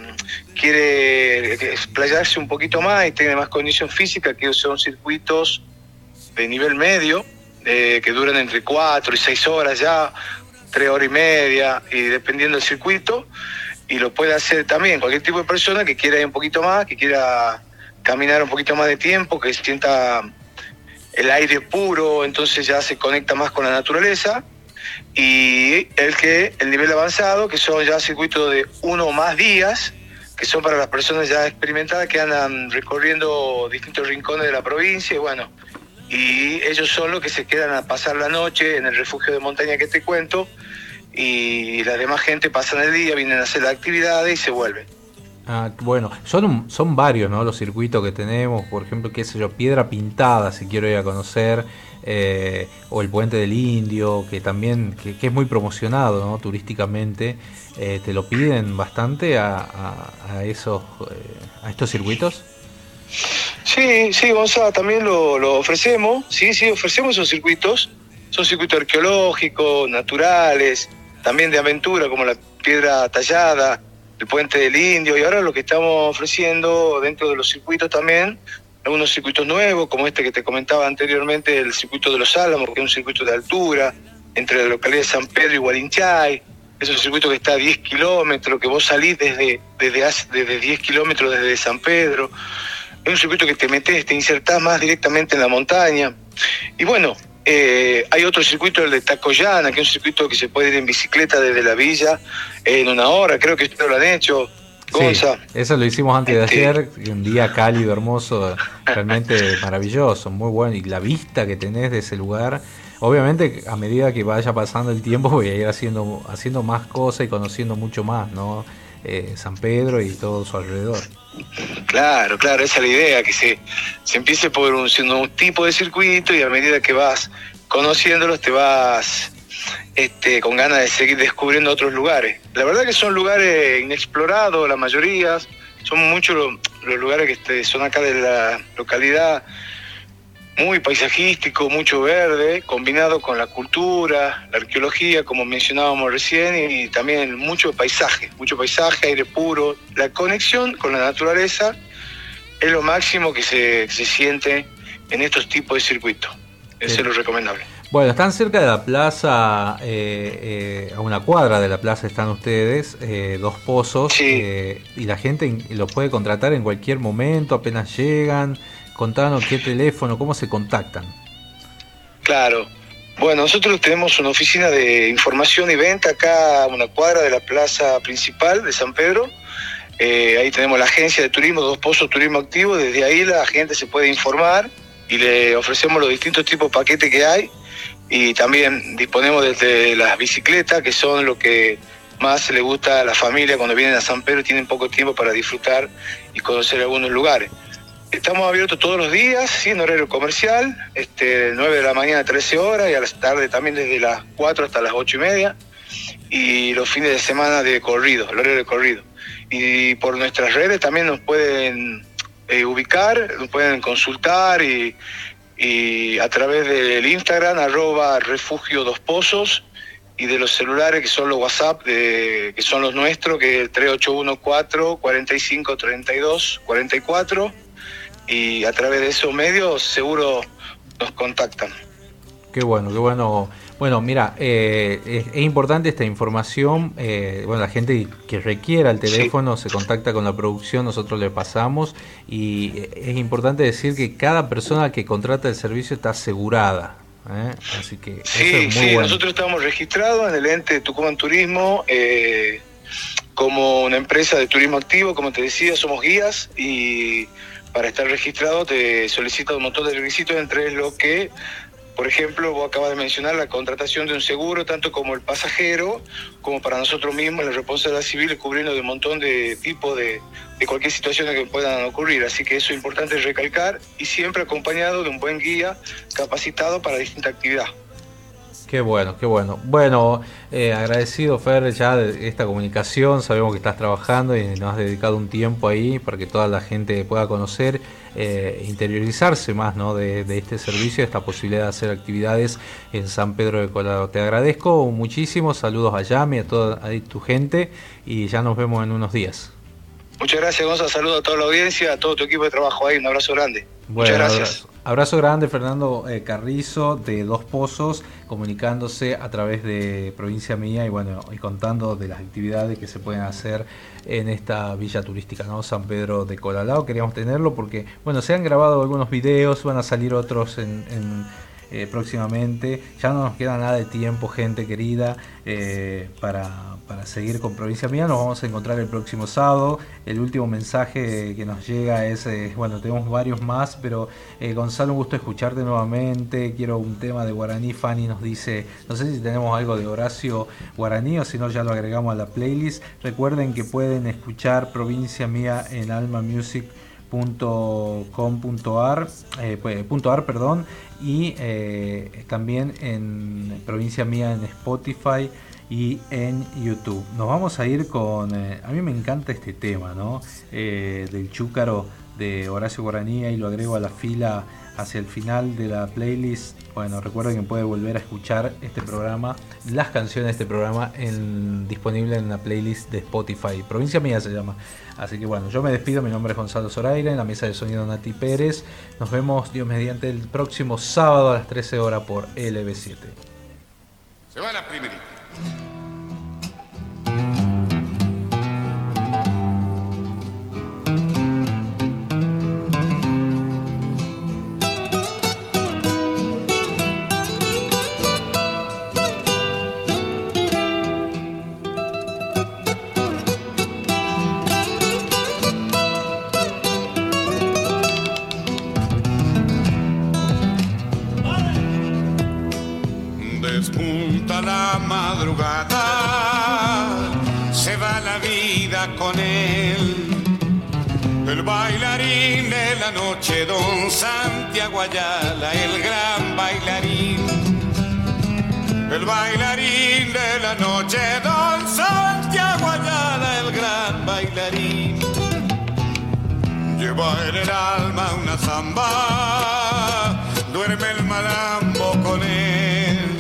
quiere explayarse un poquito más y tiene más condición física, que son circuitos de nivel medio, eh, que duran entre cuatro y seis horas ya, tres horas y media, y dependiendo del circuito, y lo puede hacer también cualquier tipo de persona que quiera ir un poquito más, que quiera caminar un poquito más de tiempo, que sienta el aire puro, entonces ya se conecta más con la naturaleza. Y el que el nivel avanzado, que son ya circuitos de uno o más días, que son para las personas ya experimentadas que andan recorriendo distintos rincones de la provincia y bueno, y ellos son los que se quedan a pasar la noche en el refugio de montaña que te cuento y la demás gente pasan el día, vienen a hacer la actividad y se vuelven. Ah, bueno, son, un- son varios ¿no? los circuitos que tenemos, por ejemplo, qué sé yo, Piedra Pintada, si quiero ir a conocer, eh, o el Puente del Indio, que también que, que es muy promocionado ¿no? turísticamente. Eh, ¿Te lo piden bastante a, a- a esos, eh, a estos circuitos? Sí, sí, Gonzalo, también lo, lo ofrecemos. Sí, sí, ofrecemos esos circuitos. Son circuitos arqueológicos, naturales, también de aventura, como la piedra tallada, el puente del indio. Y ahora lo que estamos ofreciendo dentro de los circuitos también, algunos circuitos nuevos, como este que te comentaba anteriormente, el circuito de los Álamos, que es un circuito de altura, entre la localidad de San Pedro y Gualinchay. Es un circuito que está a 10 kilómetros, que vos salís desde, desde, desde 10 kilómetros desde San Pedro. Es un circuito que te metes, te insertás más directamente en la montaña. Y bueno, eh, hay otro circuito, el de Tacoyana, que es un circuito que se puede ir en bicicleta desde la villa en una hora, creo que ustedes lo han hecho. Gonza. Sí, eso lo hicimos antes de Este- ayer, un día cálido, hermoso, realmente maravilloso, muy bueno. Y la vista que tenés de ese lugar, obviamente a medida que vaya pasando el tiempo voy a ir haciendo, haciendo más cosas y conociendo mucho más, ¿no? Eh, San Pedro y todo su alrededor. Claro, claro, esa es la idea, que se, se empiece por un, un tipo de circuito y a medida que vas conociéndolos te vas este, con ganas de seguir descubriendo otros lugares. La verdad que son lugares inexplorados, la mayoría, son muchos los, los lugares que este, son acá de la localidad, muy paisajístico, mucho verde, combinado con la cultura, la arqueología, como mencionábamos recién, y también mucho paisaje, mucho paisaje, aire puro. La conexión con la naturaleza es lo máximo que se, se siente en estos tipos de circuitos. Eso es lo recomendable. Bueno, están cerca de la plaza, eh, eh, a una cuadra de la plaza están ustedes, eh, dos pozos, y la gente los puede contratar en cualquier momento, apenas llegan. Contanos qué teléfono, cómo se contactan. Claro. Bueno, nosotros tenemos una oficina de información y venta acá a una cuadra de la plaza principal de San Pedro. Eh, ahí tenemos la agencia de turismo, Dos Pozos Turismo Activo. Desde ahí la gente se puede informar y le ofrecemos los distintos tipos de paquetes que hay. Y también disponemos desde las bicicletas, que son lo que más le gusta a la familia cuando vienen a San Pedro y tienen poco tiempo para disfrutar y conocer algunos lugares. Estamos abiertos todos los días, sí, en horario comercial, este, 9 de la mañana a 13 horas y a las tarde también desde las 4 hasta las 8 y media y los fines de semana de corrido, el horario de corrido. Y por nuestras redes también nos pueden eh, ubicar, nos pueden consultar y, y a través del Instagram, arroba refugio dos pozos y de los celulares que son los WhatsApp, de, que son los nuestros, que es el 3814 45 32 44 y a través de esos medios seguro nos contactan. Qué bueno, qué bueno. Bueno, mira, eh, es, es importante esta información. eh, bueno, la gente que requiera el teléfono se contacta con la producción, nosotros le pasamos. Y eh, es importante decir que cada persona que contrata el servicio está asegurada. ¿eh? Así que eso Sí, es muy sí, bueno. nosotros estamos registrados en el ente Tucumán Turismo eh, como una empresa de turismo activo, como te decía, somos guías y para estar registrado te solicita un montón de requisitos, entre lo que, por ejemplo, vos acabas de mencionar la contratación de un seguro, tanto como el pasajero, como para nosotros mismos, la responsabilidad civil, cubriendo de un montón de tipos de, de cualquier situación que puedan ocurrir. Así que eso es importante recalcar y siempre acompañado de un buen guía capacitado para distinta actividad. Qué bueno, qué bueno. Bueno, eh, agradecido Fer ya de esta comunicación, sabemos que estás trabajando y nos has dedicado un tiempo ahí para que toda la gente pueda conocer, eh, interiorizarse más ¿no? de, de este servicio, esta posibilidad de hacer actividades en San Pedro de Colorado. Te agradezco muchísimo, saludos a Yami, a toda a tu gente y ya nos vemos en unos días. Muchas gracias, Gonzalo. Saludos a toda la audiencia, a todo tu equipo de trabajo ahí. Un abrazo grande. Bueno, Muchas gracias. Abrazo, abrazo grande, Fernando eh, Carrizo, de Dos Pozos, comunicándose a través de Provincia Mía y bueno, y contando de las actividades que se pueden hacer en esta villa turística, ¿no? San Pedro de Colalao. Queríamos tenerlo porque, bueno, se han grabado algunos videos, van a salir otros en, eh, próximamente. Ya no nos queda nada de tiempo, gente querida, eh, para, para seguir con Provincia Mía. Nos vamos a encontrar el próximo sábado. El último mensaje que nos llega es, eh, bueno, tenemos varios más, pero eh, Gonzalo, un gusto escucharte nuevamente. Quiero un tema de Guaraní. Fanny nos dice, no sé si tenemos algo de Horacio Guaraní o si no ya lo agregamos a la playlist. Recuerden que pueden escuchar Provincia Mía en Alma Music eh, punto .ar perdón y también en provincia mía en Spotify y en YouTube. Nos vamos a ir con eh, a mí me encanta este tema, ¿no? Eh, del chúcaro de Horacio Guaraní y lo agrego a la fila hacia el final de la playlist. Bueno, recuerden que puede volver a escuchar este programa, las canciones de este programa en, disponible en la playlist de Spotify. Provincia Mía se llama. Así que bueno, yo me despido. Mi nombre es Gonzalo Zoraire, en la mesa de sonido Nati Pérez. Nos vemos, Dios mediante, el próximo sábado a las 13 horas por LB7. Se va la primerita. Noche, don Santiago Ayala, el gran bailarín. El bailarín de la noche, don Santiago Ayala, el gran bailarín. Lleva en el alma una zamba, duerme el malambo con él.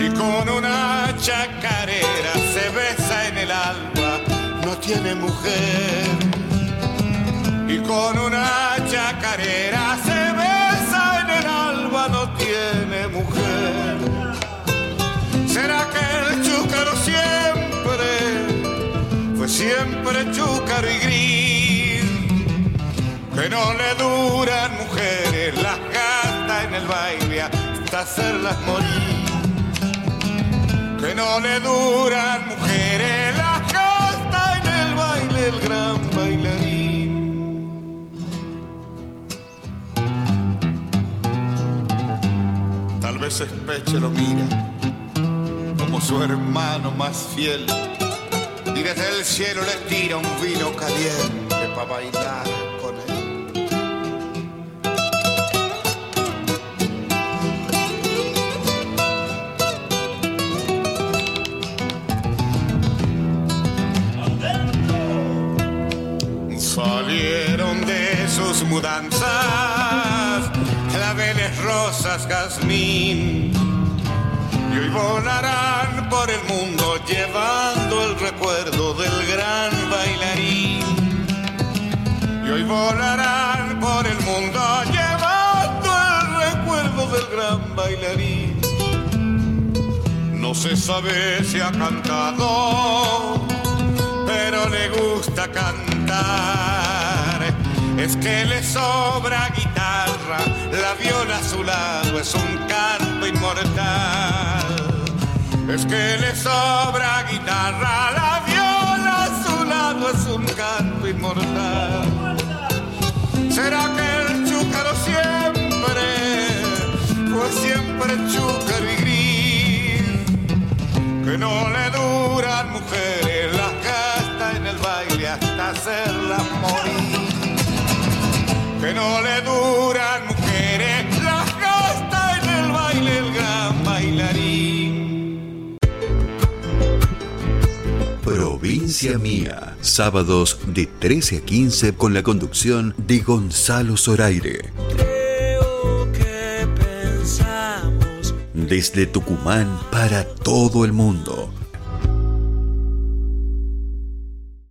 Y con una chacarera se besa en el alma, no tiene mujer. Y con una chacarera se besa en el alba, no tiene mujer. ¿Será que el chúcaro siempre fue siempre chúcaro y gris? Que no le duran mujeres, las gasta en el baile hasta hacerlas morir. Que no le duran mujeres, las gasta en el baile el gran Tal vez Espeche lo mira como su hermano más fiel. Y desde el cielo le tira un vino caliente para bailar con él. Salieron de sus mudanzas rosas jazmín y hoy volarán por el mundo llevando el recuerdo del gran bailarín. Y hoy volarán por el mundo llevando el recuerdo del gran bailarín. no se sabe si ha cantado, pero le gusta cantar. Es que le sobra guitarra, la viola a su lado es un canto inmortal. Es que le sobra guitarra, la viola a su lado es un canto inmortal. ¿Será que el chúcaro siempre fue siempre chúcaro y gris? Que no le duran mujeres, las gasta en el baile hasta hacerlas morir. Que no le duran mujeres, el gran bailarín. Provincia Mía, sábados de 13 a 15 con la conducción de Gonzalo Zoraire. que pensamos Desde Tucumán para todo el mundo.